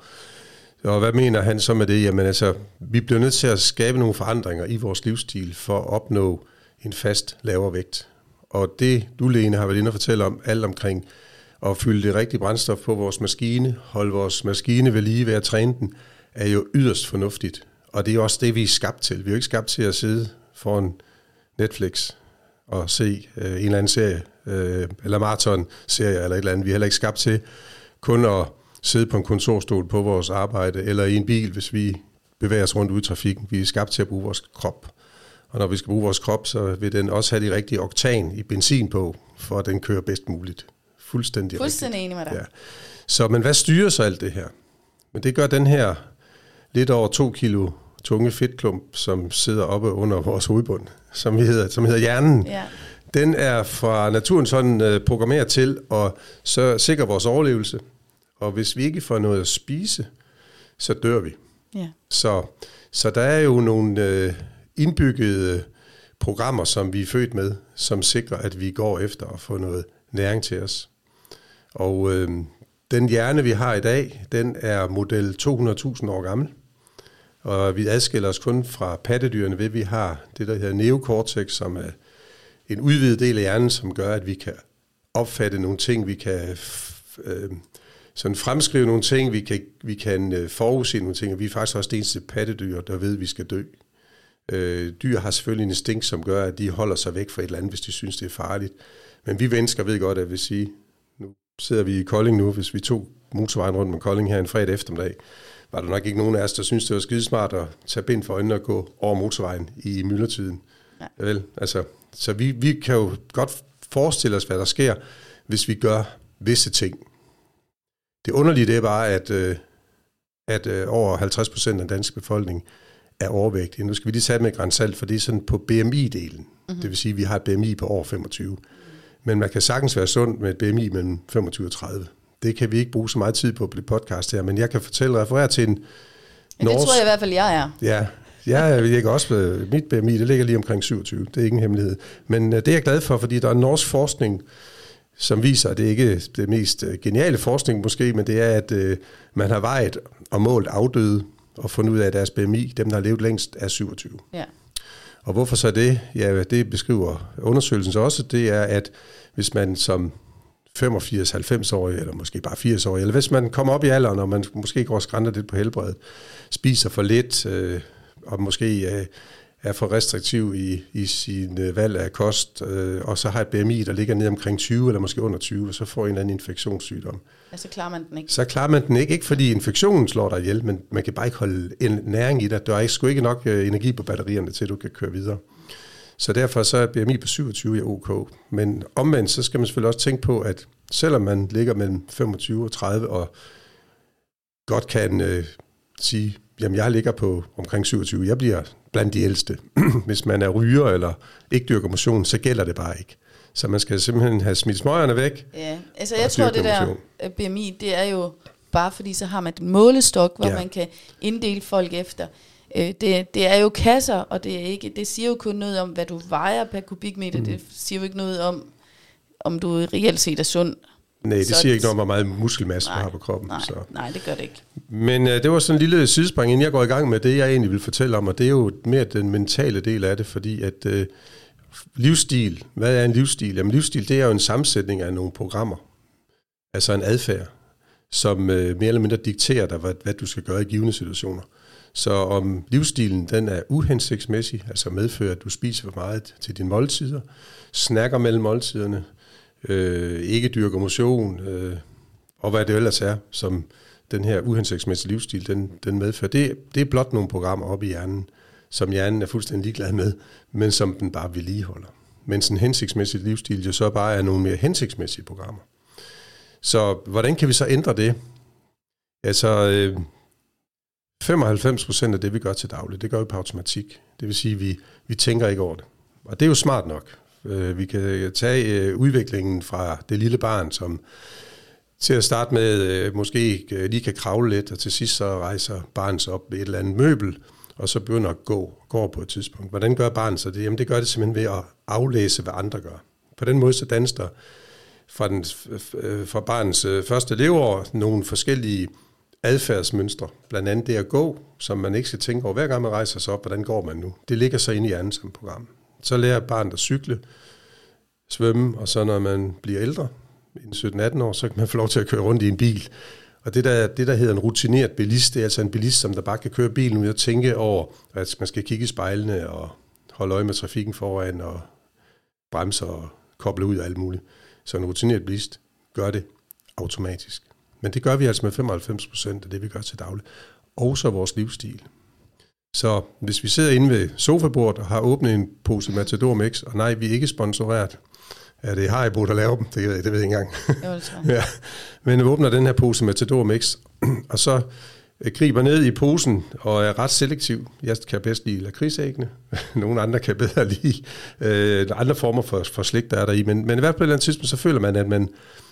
Og hvad mener han så med det? Jamen altså, vi bliver nødt til at skabe nogle forandringer i vores livsstil for at opnå en fast lavere vægt. Og det, du Lene har været inde og fortælle om, alt omkring at fylde det rigtige brændstof på vores maskine, holde vores maskine ved lige ved at træne den, er jo yderst fornuftigt. Og det er også det, vi er skabt til. Vi er jo ikke skabt til at sidde foran Netflix og se øh, en eller anden serie, øh, eller maraton-serie eller et eller andet. Vi er heller ikke skabt til kun at sidde på en kontorstol på vores arbejde, eller i en bil, hvis vi bevæger os rundt ude i trafikken. Vi er skabt til at bruge vores krop. Og når vi skal bruge vores krop, så vil den også have de rigtige oktan i benzin på, for at den kører bedst muligt. Fuldstændig, Fuldstændig enig med dig. Ja. Så, men hvad styrer så alt det her? Men det gør den her lidt over to kilo tunge fedtklump, som sidder oppe under vores hovedbund, som hedder, som hedder hjernen. Ja. Den er fra naturen sådan uh, programmeret til at så sikre vores overlevelse. Og hvis vi ikke får noget at spise, så dør vi. Ja. Så, så der er jo nogle uh, indbyggede programmer, som vi er født med, som sikrer, at vi går efter at få noget næring til os. Og uh, den hjerne, vi har i dag, den er model 200.000 år gammel. Og vi adskiller os kun fra pattedyrene ved, at vi har det, der hedder neocortex, som er en udvidet del af hjernen, som gør, at vi kan opfatte nogle ting, vi kan øh, sådan fremskrive nogle ting, vi kan, vi kan øh, forudse nogle ting, og vi er faktisk også det eneste pattedyr, der ved, at vi skal dø. Øh, dyr har selvfølgelig en instinkt, som gør, at de holder sig væk fra et eller andet, hvis de synes, det er farligt. Men vi mennesker ved godt, at hvis sige, nu sidder vi i Kolding nu, hvis vi tog motorvejen rundt med Kolding her en fredag eftermiddag, var der nok ikke nogen af os, der synes det var skidesmart at tage bind for øjnene og gå over motorvejen i myldretiden. Ja. Vel, altså, så vi, vi kan jo godt forestille os, hvad der sker, hvis vi gør visse ting. Det underlige det er bare, at, øh, at øh, over 50 procent af den danske befolkning er overvægtige. Nu skal vi lige tage med grænsalt, for det er sådan på BMI-delen. Mm-hmm. Det vil sige, at vi har et BMI på over 25. Men man kan sagtens være sund med et BMI mellem 25 og 30. Det kan vi ikke bruge så meget tid på på det podcast her, men jeg kan fortælle, referere til en ja, Det tror jeg i hvert fald, jeg er. Ja, jeg ligger også, mit BMI, det ligger lige omkring 27, det er ikke en hemmelighed. Men øh, det er jeg glad for, fordi der er norsk forskning, som viser, at det ikke er det mest øh, geniale forskning måske, men det er, at øh, man har vejet og målt afdøde og fundet ud af, at deres BMI, dem der har levet længst, er 27. Ja. Og hvorfor så det? Ja, det beskriver undersøgelsen så også, det er, at hvis man som 85-90-årig, eller måske bare 80-årig, eller hvis man kommer op i alderen, og man måske går skrænter lidt på helbredet, spiser for lidt, øh, og måske øh, er for restriktiv i, i sin øh, valg af kost, øh, og så har et BMI, der ligger ned omkring 20, eller måske under 20, og så får en eller anden infektionssygdom. Ja, så klarer man den ikke. Så klarer man den ikke, ikke fordi infektionen slår dig ihjel, men man kan bare ikke holde en næring i dig. Der er sgu ikke nok øh, energi på batterierne til, at du kan køre videre. Så derfor så er BMI på 27 er ok. Men omvendt, så skal man selvfølgelig også tænke på, at selvom man ligger mellem 25 og 30 og godt kan øh, sige, jamen jeg ligger på omkring 27, jeg bliver blandt de ældste. Hvis man er ryger eller ikke dyrker motion, så gælder det bare ikke. Så man skal simpelthen have smidt smøgerne væk. Ja, altså jeg tror det der motion. Øh, BMI, det er jo bare fordi så har man en målestok, hvor ja. man kan inddele folk efter. Øh, det, det er jo kasser, og det, er ikke, det siger jo kun noget om, hvad du vejer per kubikmeter. Mm. Det siger jo ikke noget om, om du reelt set er sund. Nej, det så siger ikke noget om, hvor meget muskelmasse nej, du har på kroppen. Nej, så. nej, det gør det ikke. Men uh, det var sådan en lille sidespring, inden jeg går i gang med det, jeg egentlig vil fortælle om, og det er jo mere den mentale del af det, fordi at uh, livsstil, hvad er en livsstil? Jamen livsstil, det er jo en sammensætning af nogle programmer, altså en adfærd, som uh, mere eller mindre dikterer dig, hvad, hvad du skal gøre i givende situationer. Så om livsstilen den er uhensigtsmæssig, altså medfører, at du spiser for meget til dine måltider, snakker mellem måltiderne, øh, ikke dyrker motion, øh, og hvad det ellers er, som den her uhensigtsmæssige livsstil, den, den medfører. Det, det er blot nogle programmer op i hjernen, som hjernen er fuldstændig ligeglad med, men som den bare vedligeholder. Mens en hensigtsmæssig livsstil jo så bare er nogle mere hensigtsmæssige programmer. Så hvordan kan vi så ændre det? Altså, øh, 95 procent af det, vi gør til daglig, det gør vi på automatik. Det vil sige, at vi, vi tænker ikke over det. Og det er jo smart nok. Øh, vi kan øh, tage øh, udviklingen fra det lille barn, som til at starte med måske lige kan kravle lidt, og til sidst så rejser barnet sig op ved et eller andet møbel, og så begynder at gå, går på et tidspunkt. Hvordan gør barnet så det? Jamen det gør det simpelthen ved at aflæse, hvad andre gør. På den måde så dannes der fra, den, fra barnets første leveår nogle forskellige adfærdsmønstre. Blandt andet det at gå, som man ikke skal tænke over hver gang man rejser sig op, hvordan går man nu. Det ligger så inde i hjernen som program. Så lærer barnet at cykle, svømme, og så når man bliver ældre, 17-18 år, så kan man få lov til at køre rundt i en bil. Og det der, det, der hedder en rutineret bilist, det er altså en bilist, som der bare kan køre bilen uden at tænke over, at man skal kigge i spejlene og holde øje med trafikken foran og bremse og koble ud og alt muligt. Så en rutineret bilist gør det automatisk. Men det gør vi altså med 95 procent af det, vi gør til daglig. Også vores livsstil. Så hvis vi sidder inde ved sofabordet og har åbnet en pose Matador Mix, og nej, vi er ikke sponsoreret, Ja, det har Haribo, der laver dem, det ved jeg, det ved jeg ikke engang. Jo, det ja. Men vi åbner den her pose Matador Mix, og så øh, griber ned i posen og er ret selektiv. Jeg kan bedst lide lakridsæggene. Nogle andre kan bedre lide øh, andre former for, for slik, der er der i. Men, men i hvert fald på et eller andet tidspunkt, så føler man, at man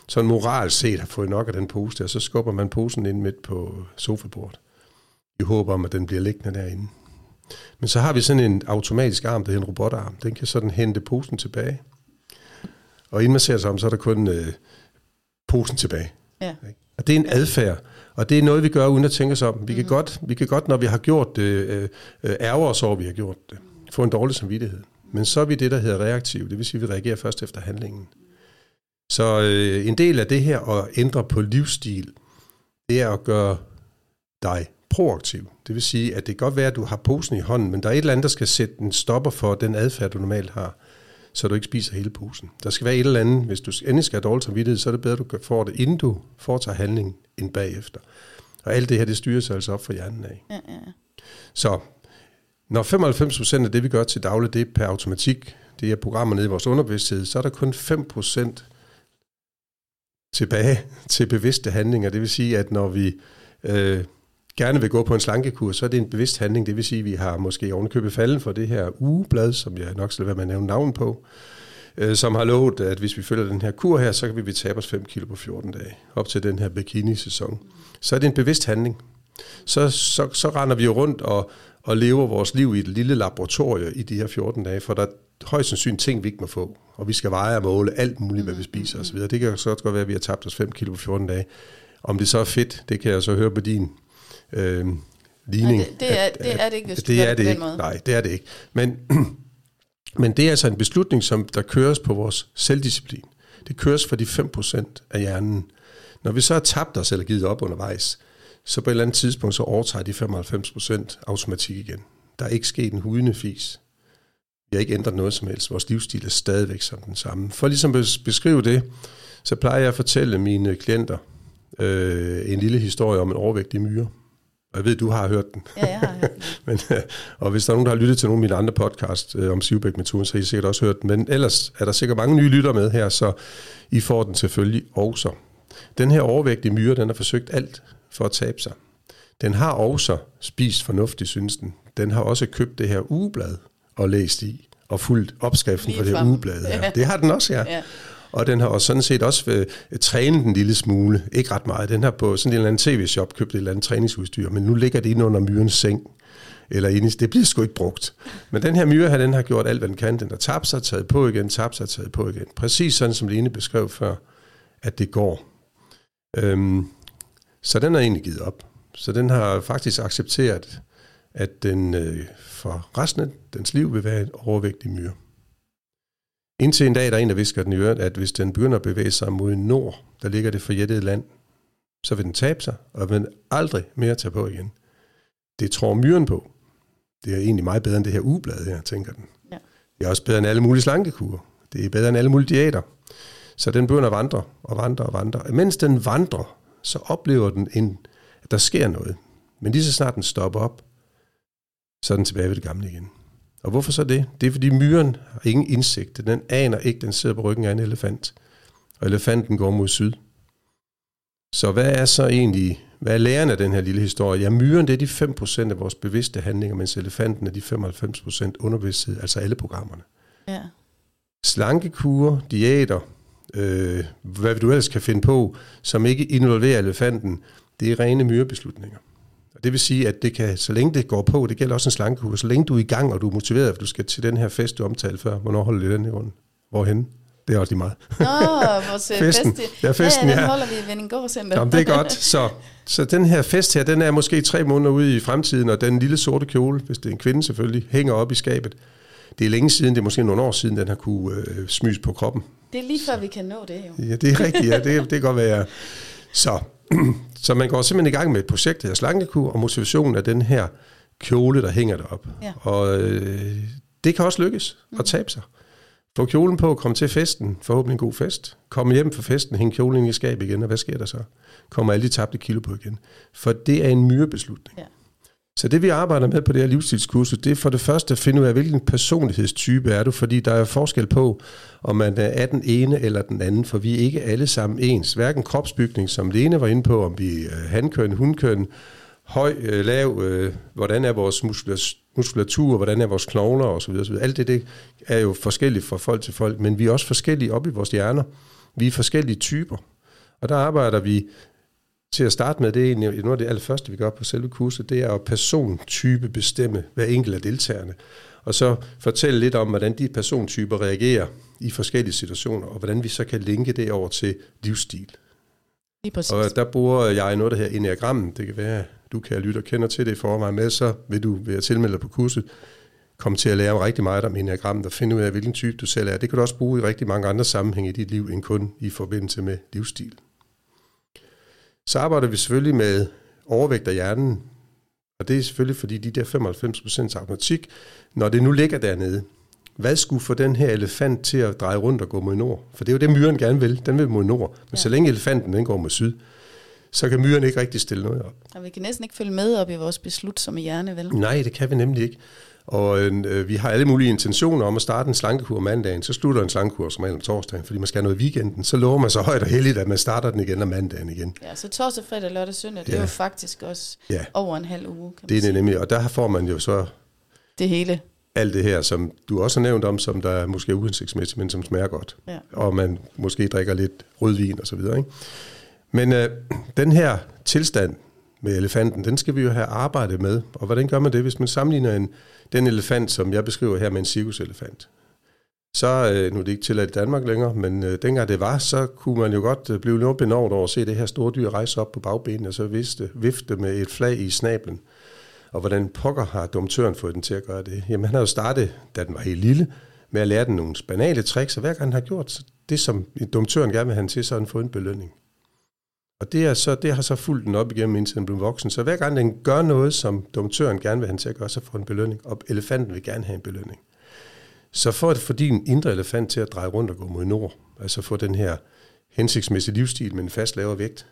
sådan moralsk set har fået nok af den pose der, så skubber man posen ind midt på sofabordet. I håber om, at den bliver liggende derinde. Men så har vi sådan en automatisk arm, der er en robotarm. Den kan sådan hente posen tilbage. Og inden man ser sig om, så er der kun øh, posen tilbage. Ja. Og det er en adfærd, og det er noget, vi gør uden at tænke os om. Vi, kan, mm. godt, vi kan godt, når vi har gjort det, øh, øh, ærger os over, vi har gjort det, få en dårlig samvittighed. Men så er vi det, der hedder reaktiv. Det vil sige, at vi reagerer først efter handlingen. Så øh, en del af det her at ændre på livsstil, det er at gøre dig proaktiv. Det vil sige, at det kan godt være, at du har posen i hånden, men der er et eller andet, der skal sætte en stopper for den adfærd, du normalt har, så du ikke spiser hele posen. Der skal være et eller andet, hvis du endelig skal have dårlig samvittighed, så er det bedre, at du får det, inden du foretager handling, end bagefter. Og alt det her, det styrer sig altså op for hjernen af. Ja, ja. Så når 95% af det, vi gør til daglig, det er per automatik, det er programmer nede i vores underbevidsthed, så er der kun 5% tilbage til bevidste handlinger. Det vil sige, at når vi øh, gerne vil gå på en slankekur, så er det en bevidst handling. Det vil sige, at vi har måske ovenkøbet falden for det her ugeblad, som jeg nok skal være med at nævne navn på, øh, som har lovet, at hvis vi følger den her kur her, så kan vi tabe os 5 kilo på 14 dage, op til den her bikini-sæson. Så er det en bevidst handling. Så, så, så render vi jo rundt og, og lever vores liv i et lille laboratorium i de her 14 dage, for der er højst sandsynligt ting, vi ikke må få. Og vi skal veje og måle alt muligt, hvad vi spiser osv. Det kan så godt være, at vi har tabt os 5 kilo på 14 dage. Om det så er fedt, det kan jeg så høre på din øh, ligning. Nej, det, det, er, det er det ikke, hvis det du er det det ikke. måde. Nej, det er det ikke. Men, men det er altså en beslutning, som der køres på vores selvdisciplin. Det køres for de 5% af hjernen. Når vi så har tabt os eller givet op undervejs, så på et eller andet tidspunkt, så overtager de 95% automatik igen. Der er ikke sket en hudende fis. Vi har ikke ændret noget som helst. Vores livsstil er stadigvæk som den samme. For ligesom at beskrive det, så plejer jeg at fortælle mine klienter øh, en lille historie om en overvægtig myre. Og jeg ved, du har hørt den. Ja, jeg har hørt den. Men, øh, og hvis der er nogen, der har lyttet til nogle af mine andre podcast øh, om Sivbæk-metoden, så har I sikkert også hørt den. Men ellers er der sikkert mange nye lytter med her, så I får den selvfølgelig også. Den her overvægtige myre, den har forsøgt alt for at tabe sig. Den har også spist fornuftigt, synes den. Den har også købt det her ugeblad og læst i, og fulgt opskriften Lige for det ugeblad. her. Ja. Det har den også, ja. Ja. Og den har også sådan set også øh, trænet en lille smule. Ikke ret meget. Den har på sådan en eller anden tv-shop købt et eller andet træningsudstyr, men nu ligger det inde under myrens seng. Eller inde i, det bliver sgu ikke brugt. Men den her myre her, den har gjort alt, hvad den kan. Den har tabt sig, taget på igen, tabt sig, taget på igen. Præcis sådan, som Line beskrev før, at det går. Øhm, så den har egentlig givet op. Så den har faktisk accepteret, at den øh, for resten af dens liv vil være en overvægtig myre. Indtil en dag, der er en, der visker den i øret, at hvis den begynder at bevæge sig mod nord, der ligger det forjættede land, så vil den tabe sig, og vil aldrig mere tage på igen. Det tror myren på. Det er egentlig meget bedre end det her ugeblad her, tænker den. Ja. Det er også bedre end alle mulige slankekurer. Det er bedre end alle mulige diæter. Så den begynder at vandre og vandre og vandre. Og mens den vandrer, så oplever den, en, at der sker noget. Men lige så snart den stopper op, så er den tilbage ved det gamle igen. Og hvorfor så det? Det er fordi myren har ingen indsigt. Den aner ikke, den sidder på ryggen af en elefant. Og elefanten går mod syd. Så hvad er så egentlig, hvad er læren af den her lille historie? Ja, myren det er de 5% af vores bevidste handlinger, mens elefanten er de 95% underbevidsthed, altså alle programmerne. Ja. Slankekurer, diæter, øh, hvad du ellers kan finde på, som ikke involverer elefanten, det er rene myrebeslutninger. Og det vil sige, at det kan, så længe det går på, det gælder også en slankekur, så længe du er i gang, og du er motiveret, at du skal til den her fest, du omtalte før, hvornår holder du den i grunden? Hvorhen? Det er også lige meget. Nå, vores øh, Festen. fest. Ja, festen, ja, den ja. holder vi i Venningård Center. Jamen, det er godt. Så, så den her fest her, den er måske tre måneder ude i fremtiden, og den lille sorte kjole, hvis det er en kvinde selvfølgelig, hænger op i skabet. Det er længe siden, det er måske nogle år siden, den har kunne øh, smyges på kroppen. Det er lige før, vi kan nå det jo. Ja, det er rigtigt, ja. Det, det kan godt være. Så, så man går simpelthen i gang med et projekt, der hedder slankekur, og motivationen er den her kjole, der hænger derop. Ja. Og øh, det kan også lykkes at tabe sig. Få kjolen på, komme til festen, forhåbentlig en god fest. Komme hjem fra festen, hænge kjolen i skabet igen, og hvad sker der så? Kommer alle de tabte kilo på igen. For det er en myrebeslutning. Ja. Så det vi arbejder med på det her livsstilskursus, det er for det første at finde ud af, hvilken personlighedstype er du, fordi der er forskel på, om man er den ene eller den anden, for vi er ikke alle sammen ens. Hverken kropsbygning, som Lene var inde på, om vi er hankøn, hundkøn, høj, øh, lav, øh, hvordan er vores muskulatur, hvordan er vores knogler osv. osv. Alt det, det er jo forskelligt fra folk til folk, men vi er også forskellige op i vores hjerner. Vi er forskellige typer. Og der arbejder vi til at starte med, det er egentlig noget af det allerførste, vi gør på selve kurset, det er at persontype bestemme hver enkelt af deltagerne. Og så fortælle lidt om, hvordan de persontyper reagerer i forskellige situationer, og hvordan vi så kan linke det over til livsstil. Lige præcis. Og der bruger jeg noget, der her enagrammen. Det kan være, du kan lytte og kender til det i forvejen med, så vil du ved at tilmelde dig på kurset, komme til at lære rigtig meget om enagrammet og finde ud af, hvilken type du selv er. Det kan du også bruge i rigtig mange andre sammenhænge i dit liv, end kun i forbindelse med livsstil. Så arbejder vi selvfølgelig med overvægt af hjernen, og det er selvfølgelig fordi de der 95% automatik, når det nu ligger dernede, hvad skulle få den her elefant til at dreje rundt og gå mod nord? For det er jo det, myren gerne vil. Den vil mod nord. Men ja. så længe elefanten den går mod syd, så kan myren ikke rigtig stille noget op. Og vi kan næsten ikke følge med op i vores beslut som i hjerne, vel? Nej, det kan vi nemlig ikke. Og øh, vi har alle mulige intentioner om at starte en slankekur mandagen, så slutter en slankekur som om torsdagen, fordi man skal have noget i weekenden. Så lover man så højt og heldigt, at man starter den igen om mandagen igen. Ja, så torsdag, fredag, lørdag, søndag, ja. det er jo faktisk også ja. over en halv uge. Kan det er det nemlig, og der får man jo så... Det hele. Alt det her, som du også har nævnt om, som der er måske uhensigtsmæssigt, men som smager godt. Ja. Og man måske drikker lidt rødvin og så videre. Ikke? Men øh, den her tilstand med elefanten, den skal vi jo have arbejdet med. Og hvordan gør man det, hvis man sammenligner en den elefant, som jeg beskriver her med en cirkuselefant, så, øh, nu er det ikke tilladt i Danmark længere, men øh, dengang det var, så kunne man jo godt øh, blive noget benovet over at se det her store dyr rejse op på bagbenene, og så vifte, vifte med et flag i snablen. Og hvordan pokker har domtøren fået den til at gøre det? Jamen han har jo startet, da den var helt lille, med at lære den nogle banale tricks, og hver gang han har gjort det, som domtøren gerne vil have til, så har han fået en belønning. Og det, er så, det har så fulgt den op igennem, indtil den blev voksen. Så hver gang den gør noget, som domtøren gerne vil have til at gøre, så får en belønning. Og elefanten vil gerne have en belønning. Så for at få din indre elefant til at dreje rundt og gå mod nord, altså få den her hensigtsmæssige livsstil med en fast lavere vægt,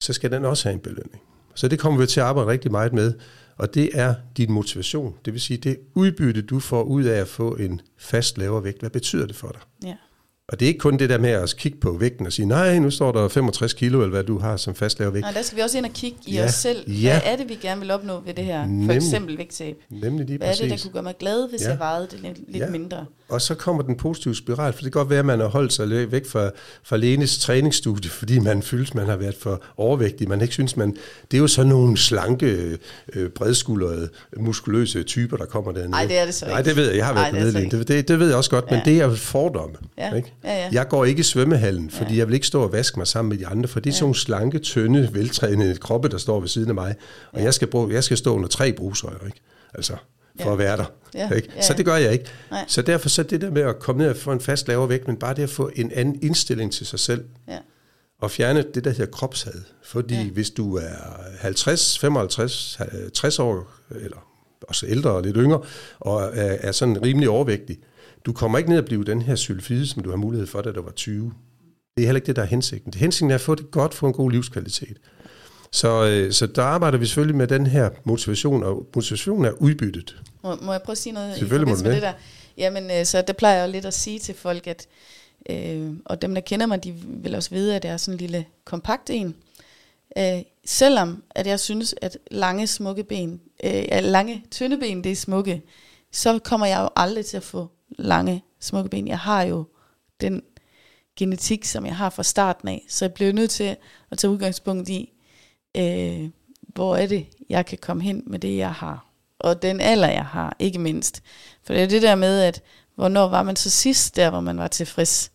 så skal den også have en belønning. Så det kommer vi til at arbejde rigtig meget med, og det er din motivation. Det vil sige, det udbytte, du får ud af at få en fast lavere vægt. Hvad betyder det for dig? Ja. Og det er ikke kun det der med at kigge på vægten og sige, nej, nu står der 65 kilo, eller hvad du har som fastlaver vægt. Nej, der skal vi også ind og kigge i ja, os selv. Ja. Hvad er det, vi gerne vil opnå ved det her? Nemlig, for eksempel vægttab. Nemlig lige Hvad præcis. er det, der kunne gøre mig glad, hvis ja. jeg vejede det lidt, lidt ja. mindre? Og så kommer den positive spiral, for det kan godt være, at man har holdt sig væk fra, fra Lenes træningsstudie, fordi man føles, man har været for overvægtig. Man ikke synes, man... Det er jo sådan nogle slanke, øh, bredskuldrede, muskuløse typer, der kommer dernede. Nej, det er det så ikke. Nej, det ved jeg. Jeg har været Ej, det, det, det, det ved jeg også godt, ja. men det er fordomme. Ja. Ikke? Ja, ja. Jeg går ikke i svømmehallen, fordi ja. jeg vil ikke stå og vaske mig sammen med de andre, for det er ja. sådan nogle slanke, tynde, veltrænede kroppe, der står ved siden af mig. Og ja. jeg, skal bruge, jeg skal stå under tre brusøjer, ikke? Altså, for ja. at være der. Ja. Ikke? Så det gør jeg ikke. Nej. Så derfor så det der med at komme ned og få en fast lavere vægt, men bare det at få en anden indstilling til sig selv, ja. og fjerne det, der hedder kropshad. Fordi ja. hvis du er 50, 55, 60 år, eller også ældre og lidt yngre, og er, er sådan rimelig overvægtig, du kommer ikke ned og blive den her sylfide, som du har mulighed for, da du var 20. Det er heller ikke det, der er hensigten. Det hensigten er at få det godt, få en god livskvalitet. Så, øh, så der arbejder vi selvfølgelig med den her motivation, og motivation er udbyttet. Må, må jeg prøve at sige noget i forbindelse med det der? Jamen, øh, så det plejer jeg jo lidt at sige til folk, at, øh, og dem, der kender mig, de vil også vide, at det er sådan en lille kompakt en. Øh, selvom at jeg synes, at lange, smukke ben, øh, lange, tynde ben, det er smukke, så kommer jeg jo aldrig til at få lange, smukke ben. Jeg har jo den genetik, som jeg har fra starten af, så jeg bliver nødt til at tage udgangspunkt i, øh, hvor er det, jeg kan komme hen med det, jeg har. Og den alder, jeg har, ikke mindst. For det er det der med, at hvornår var man så sidst der, hvor man var tilfreds?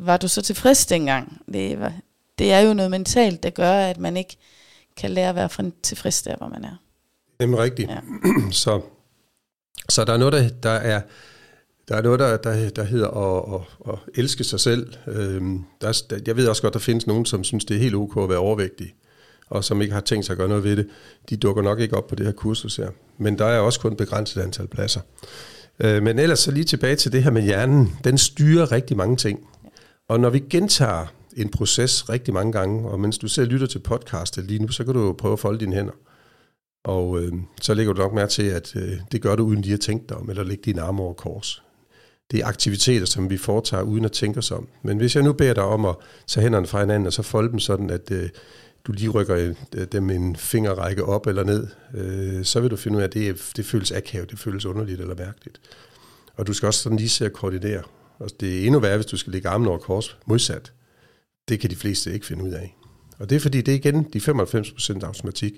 Var du så tilfreds dengang? Det, var, det er jo noget mentalt, der gør, at man ikke kan lære at være tilfreds der, hvor man er. Det er rigtigt. Ja. så, så der er noget, der, der er der er noget, der, der, der hedder at, at, at elske sig selv. Øhm, der, der, jeg ved også godt, der findes nogen, som synes, det er helt ok at være overvægtig og som ikke har tænkt sig at gøre noget ved det, de dukker nok ikke op på det her kursus her. Men der er også kun et begrænset antal pladser. Øh, men ellers så lige tilbage til det her med hjernen. Den styrer rigtig mange ting. Og når vi gentager en proces rigtig mange gange, og mens du selv lytter til podcastet lige nu, så kan du jo prøve at folde dine hænder. Og øh, så lægger du nok mærke til, at øh, det gør du uden lige at tænke dig om, eller lægge dine arme over kors. Det er aktiviteter, som vi foretager uden at tænke os om. Men hvis jeg nu beder dig om at tage hænderne fra hinanden, og så folde dem sådan, at øh, du lige rykker øh, dem en fingerrække op eller ned, øh, så vil du finde ud af, at det, det føles akavet, det føles underligt eller mærkeligt. Og du skal også sådan lige se at koordinere. Og det er endnu værre, hvis du skal lægge armen over kors modsat. Det kan de fleste ikke finde ud af. Og det er fordi, det er igen de 95% automatik.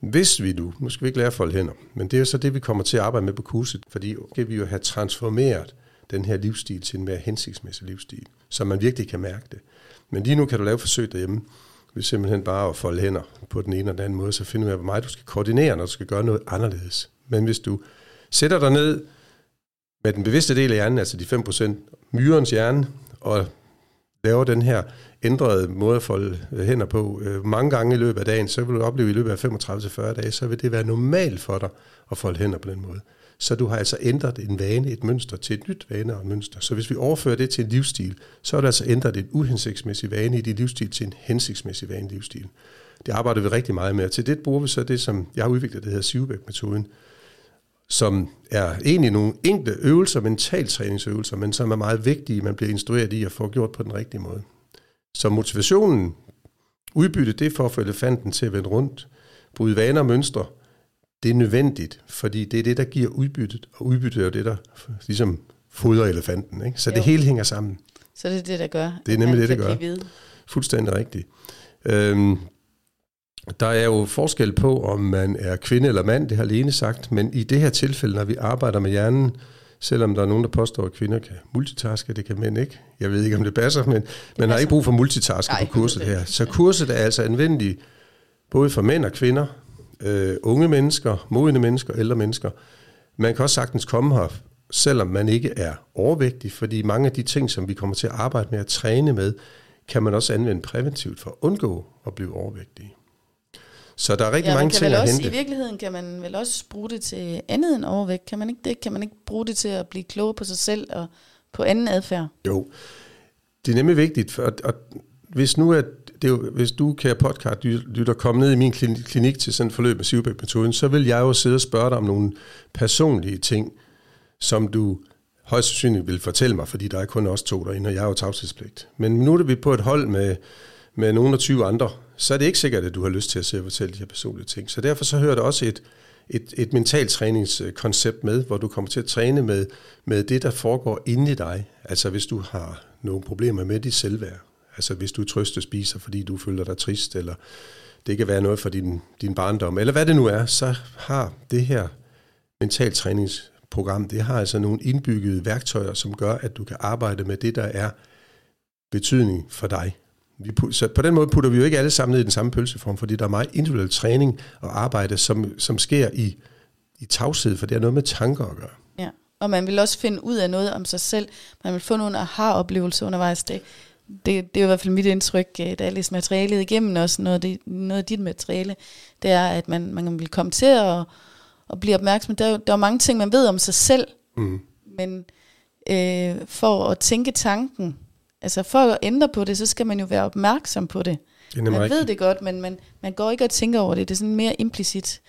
Hvis vi nu, nu skal vi ikke lære at folde hænder, men det er så det, vi kommer til at arbejde med på kurset, fordi skal vi jo have transformeret den her livsstil til en mere hensigtsmæssig livsstil, så man virkelig kan mærke det. Men lige nu kan du lave forsøg derhjemme, ved simpelthen bare at folde hænder på den ene eller den anden måde, så finder ud af, hvor meget du skal koordinere, når du skal gøre noget anderledes. Men hvis du sætter dig ned med den bevidste del af hjernen, altså de 5%, myrens hjerne, og laver den her ændrede måde at folde øh, hænder på øh, mange gange i løbet af dagen, så vil du opleve i løbet af 35-40 dage, så vil det være normalt for dig at folde hænder på den måde. Så du har altså ændret en vane, et mønster til et nyt vane og et mønster. Så hvis vi overfører det til en livsstil, så er du altså ændret en uhensigtsmæssig vane i din livsstil til en hensigtsmæssig vane livsstil. Det arbejder vi rigtig meget med, og til det bruger vi så det, som jeg har udviklet, det hedder Sivebæk-metoden, som er egentlig nogle enkle øvelser, mentaltræningsøvelser, men som er meget vigtige, man bliver instrueret i at få gjort på den rigtige måde. Så motivationen, udbytte det for at få elefanten til at vende rundt, bryde vaner og mønstre, det er nødvendigt, fordi det er det, der giver udbyttet, og udbyttet er jo det, der ligesom fodrer elefanten. Ikke? Så jo. det hele hænger sammen. Så det er det, der gør, det er nemlig det, der gør. Fuldstændig rigtigt. Øhm, der er jo forskel på, om man er kvinde eller mand, det har Lene sagt, men i det her tilfælde, når vi arbejder med hjernen, selvom der er nogen, der påstår, at kvinder kan multitaske, det kan mænd ikke. Jeg ved ikke, om det passer, men man har ikke brug for multitaske på kurset her. Så kurset er altså anvendeligt både for mænd og kvinder, øh, unge mennesker, modne mennesker, ældre mennesker. Man kan også sagtens komme her, selvom man ikke er overvægtig, fordi mange af de ting, som vi kommer til at arbejde med at træne med, kan man også anvende præventivt for at undgå at blive overvægtig. Så der er rigtig ja, mange ting at også, hente. I virkeligheden kan man vel også bruge det til andet end overvægt. Kan man ikke det? Kan man ikke bruge det til at blive klogere på sig selv og på anden adfærd? Jo, det er nemlig vigtigt. For, at, at hvis nu at det er jo, hvis du, kære podcast lytter, komme ned i min klinik til sådan et forløb med Sivbæk-metoden, så vil jeg jo sidde og spørge dig om nogle personlige ting, som du højst sandsynligt vil fortælle mig, fordi der er kun os to derinde, og jeg er jo tavshedspligt. Men nu er vi på et hold med, med nogle af 20 andre, så er det ikke sikkert, at du har lyst til at sidde og fortælle de her personlige ting. Så derfor så hører der også et, et, et mentalt træningskoncept med, hvor du kommer til at træne med, med det, der foregår inde i dig. Altså hvis du har nogle problemer med dit selvværd, Altså hvis du trøster spiser, fordi du føler dig trist, eller det kan være noget for din, din barndom, eller hvad det nu er, så har det her mental træningsprogram, det har altså nogle indbyggede værktøjer, som gør, at du kan arbejde med det, der er betydning for dig. Vi put, så på den måde putter vi jo ikke alle sammen ned i den samme pølseform, fordi der er meget individuel træning og arbejde, som, som sker i, i tavshed, for det er noget med tanker at gøre. Ja, og man vil også finde ud af noget om sig selv. Man vil få nogle aha-oplevelser undervejs. Det, det, det er i hvert fald mit indtryk, øh, da jeg læste materialet igennem, også noget af, det, noget af dit materiale, det er, at man, man vil komme til at, at blive opmærksom. Der, der er mange ting, man ved om sig selv, mm. men øh, for at tænke tanken, altså for at ændre på det, så skal man jo være opmærksom på det. det man rigtigt. ved det godt, men man, man går ikke og tænker over det. Det er sådan mere implicit.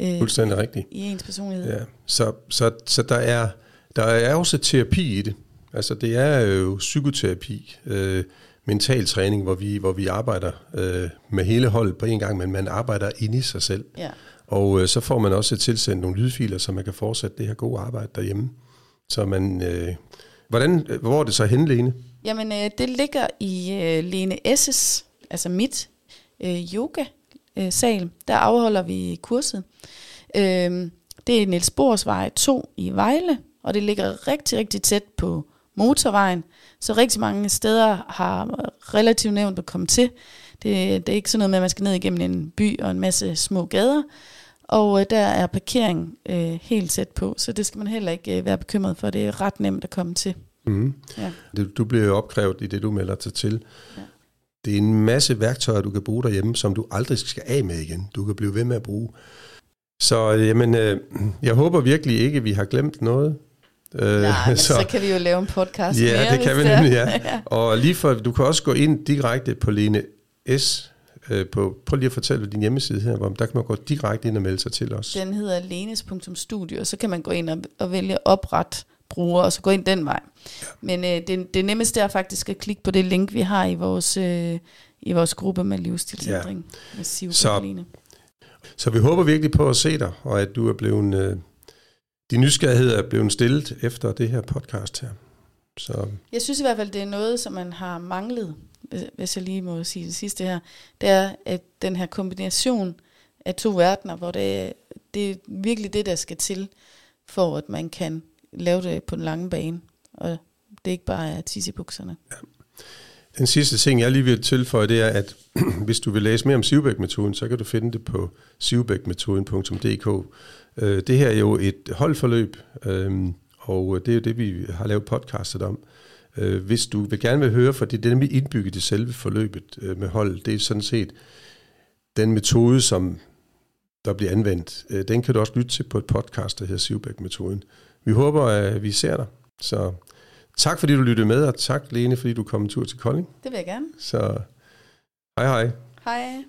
Øh, Fuldstændig rigtigt. I ens personlighed. Ja. Så, så, så der, er, der er også terapi i det. Altså det er jo psykoterapi, øh, mental træning, hvor vi, hvor vi arbejder øh, med hele holdet på en gang, men man arbejder inde i sig selv. Ja. Og øh, så får man også tilsendt nogle lydfiler, så man kan fortsætte det her gode arbejde derhjemme. Så man, øh, hvordan, hvor er det så henne, Lene? Jamen, øh, det ligger i øh, Lene S.'s, altså mit øh, yoga-sal. Der afholder vi kurset. Øh, det er Niels Borsvej 2 i Vejle, og det ligger rigtig, rigtig tæt på motorvejen, så rigtig mange steder har relativt nemt at komme til. Det, det er ikke sådan noget med, at man skal ned igennem en by og en masse små gader, og øh, der er parkering øh, helt tæt på, så det skal man heller ikke øh, være bekymret for. Det er ret nemt at komme til. Mm. Ja. Du bliver jo opkrævet i det, du melder dig til. Ja. Det er en masse værktøjer, du kan bruge derhjemme, som du aldrig skal af med igen. Du kan blive ved med at bruge. Så jamen, øh, jeg håber virkelig ikke, at vi har glemt noget. Øh, Nej, så, så kan vi jo lave en podcast Ja, mere, det kan vi nemlig, ja. ja. Og lige for, du kan også gå ind direkte på Lene S. Øh, på, prøv lige at fortælle din hjemmeside her, hvor der kan man gå direkte ind og melde sig til os. Den hedder lenes.studio, og så kan man gå ind og, og vælge opret bruger, og så gå ind den vej. Ja. Men øh, det, det nemmeste er faktisk at klikke på det link, vi har i vores, øh, i vores gruppe med livsstilsændring ja. med Siv så, så vi håber virkelig på at se dig, og at du er blevet, øh, din nysgerrighed er blevet stillet efter det her podcast her. Så. Jeg synes i hvert fald, det er noget, som man har manglet, hvis jeg lige må sige det sidste her, det er, at den her kombination af to verdener, hvor det, det er virkelig det, der skal til, for at man kan lave det på den lange bane, og det ikke bare er tissibukserne. Ja. Den sidste ting, jeg lige vil tilføje, det er, at hvis du vil læse mere om Sivbæk-metoden, så kan du finde det på sivbækmetoden.dk. Øh, det her er jo et holdforløb, øhm, og det er jo det, vi har lavet podcastet om. Øh, hvis du vil gerne vil høre, for det er nemlig indbygget i selve forløbet øh, med hold, det er sådan set den metode, som der bliver anvendt. Den kan du også lytte til på et podcast, der hedder Sivbæk-metoden. Vi håber, at vi ser dig. Så tak fordi du lyttede med, og tak Lene, fordi du kom en tur til Kolding. Det vil jeg gerne. Så hej hej. Hej.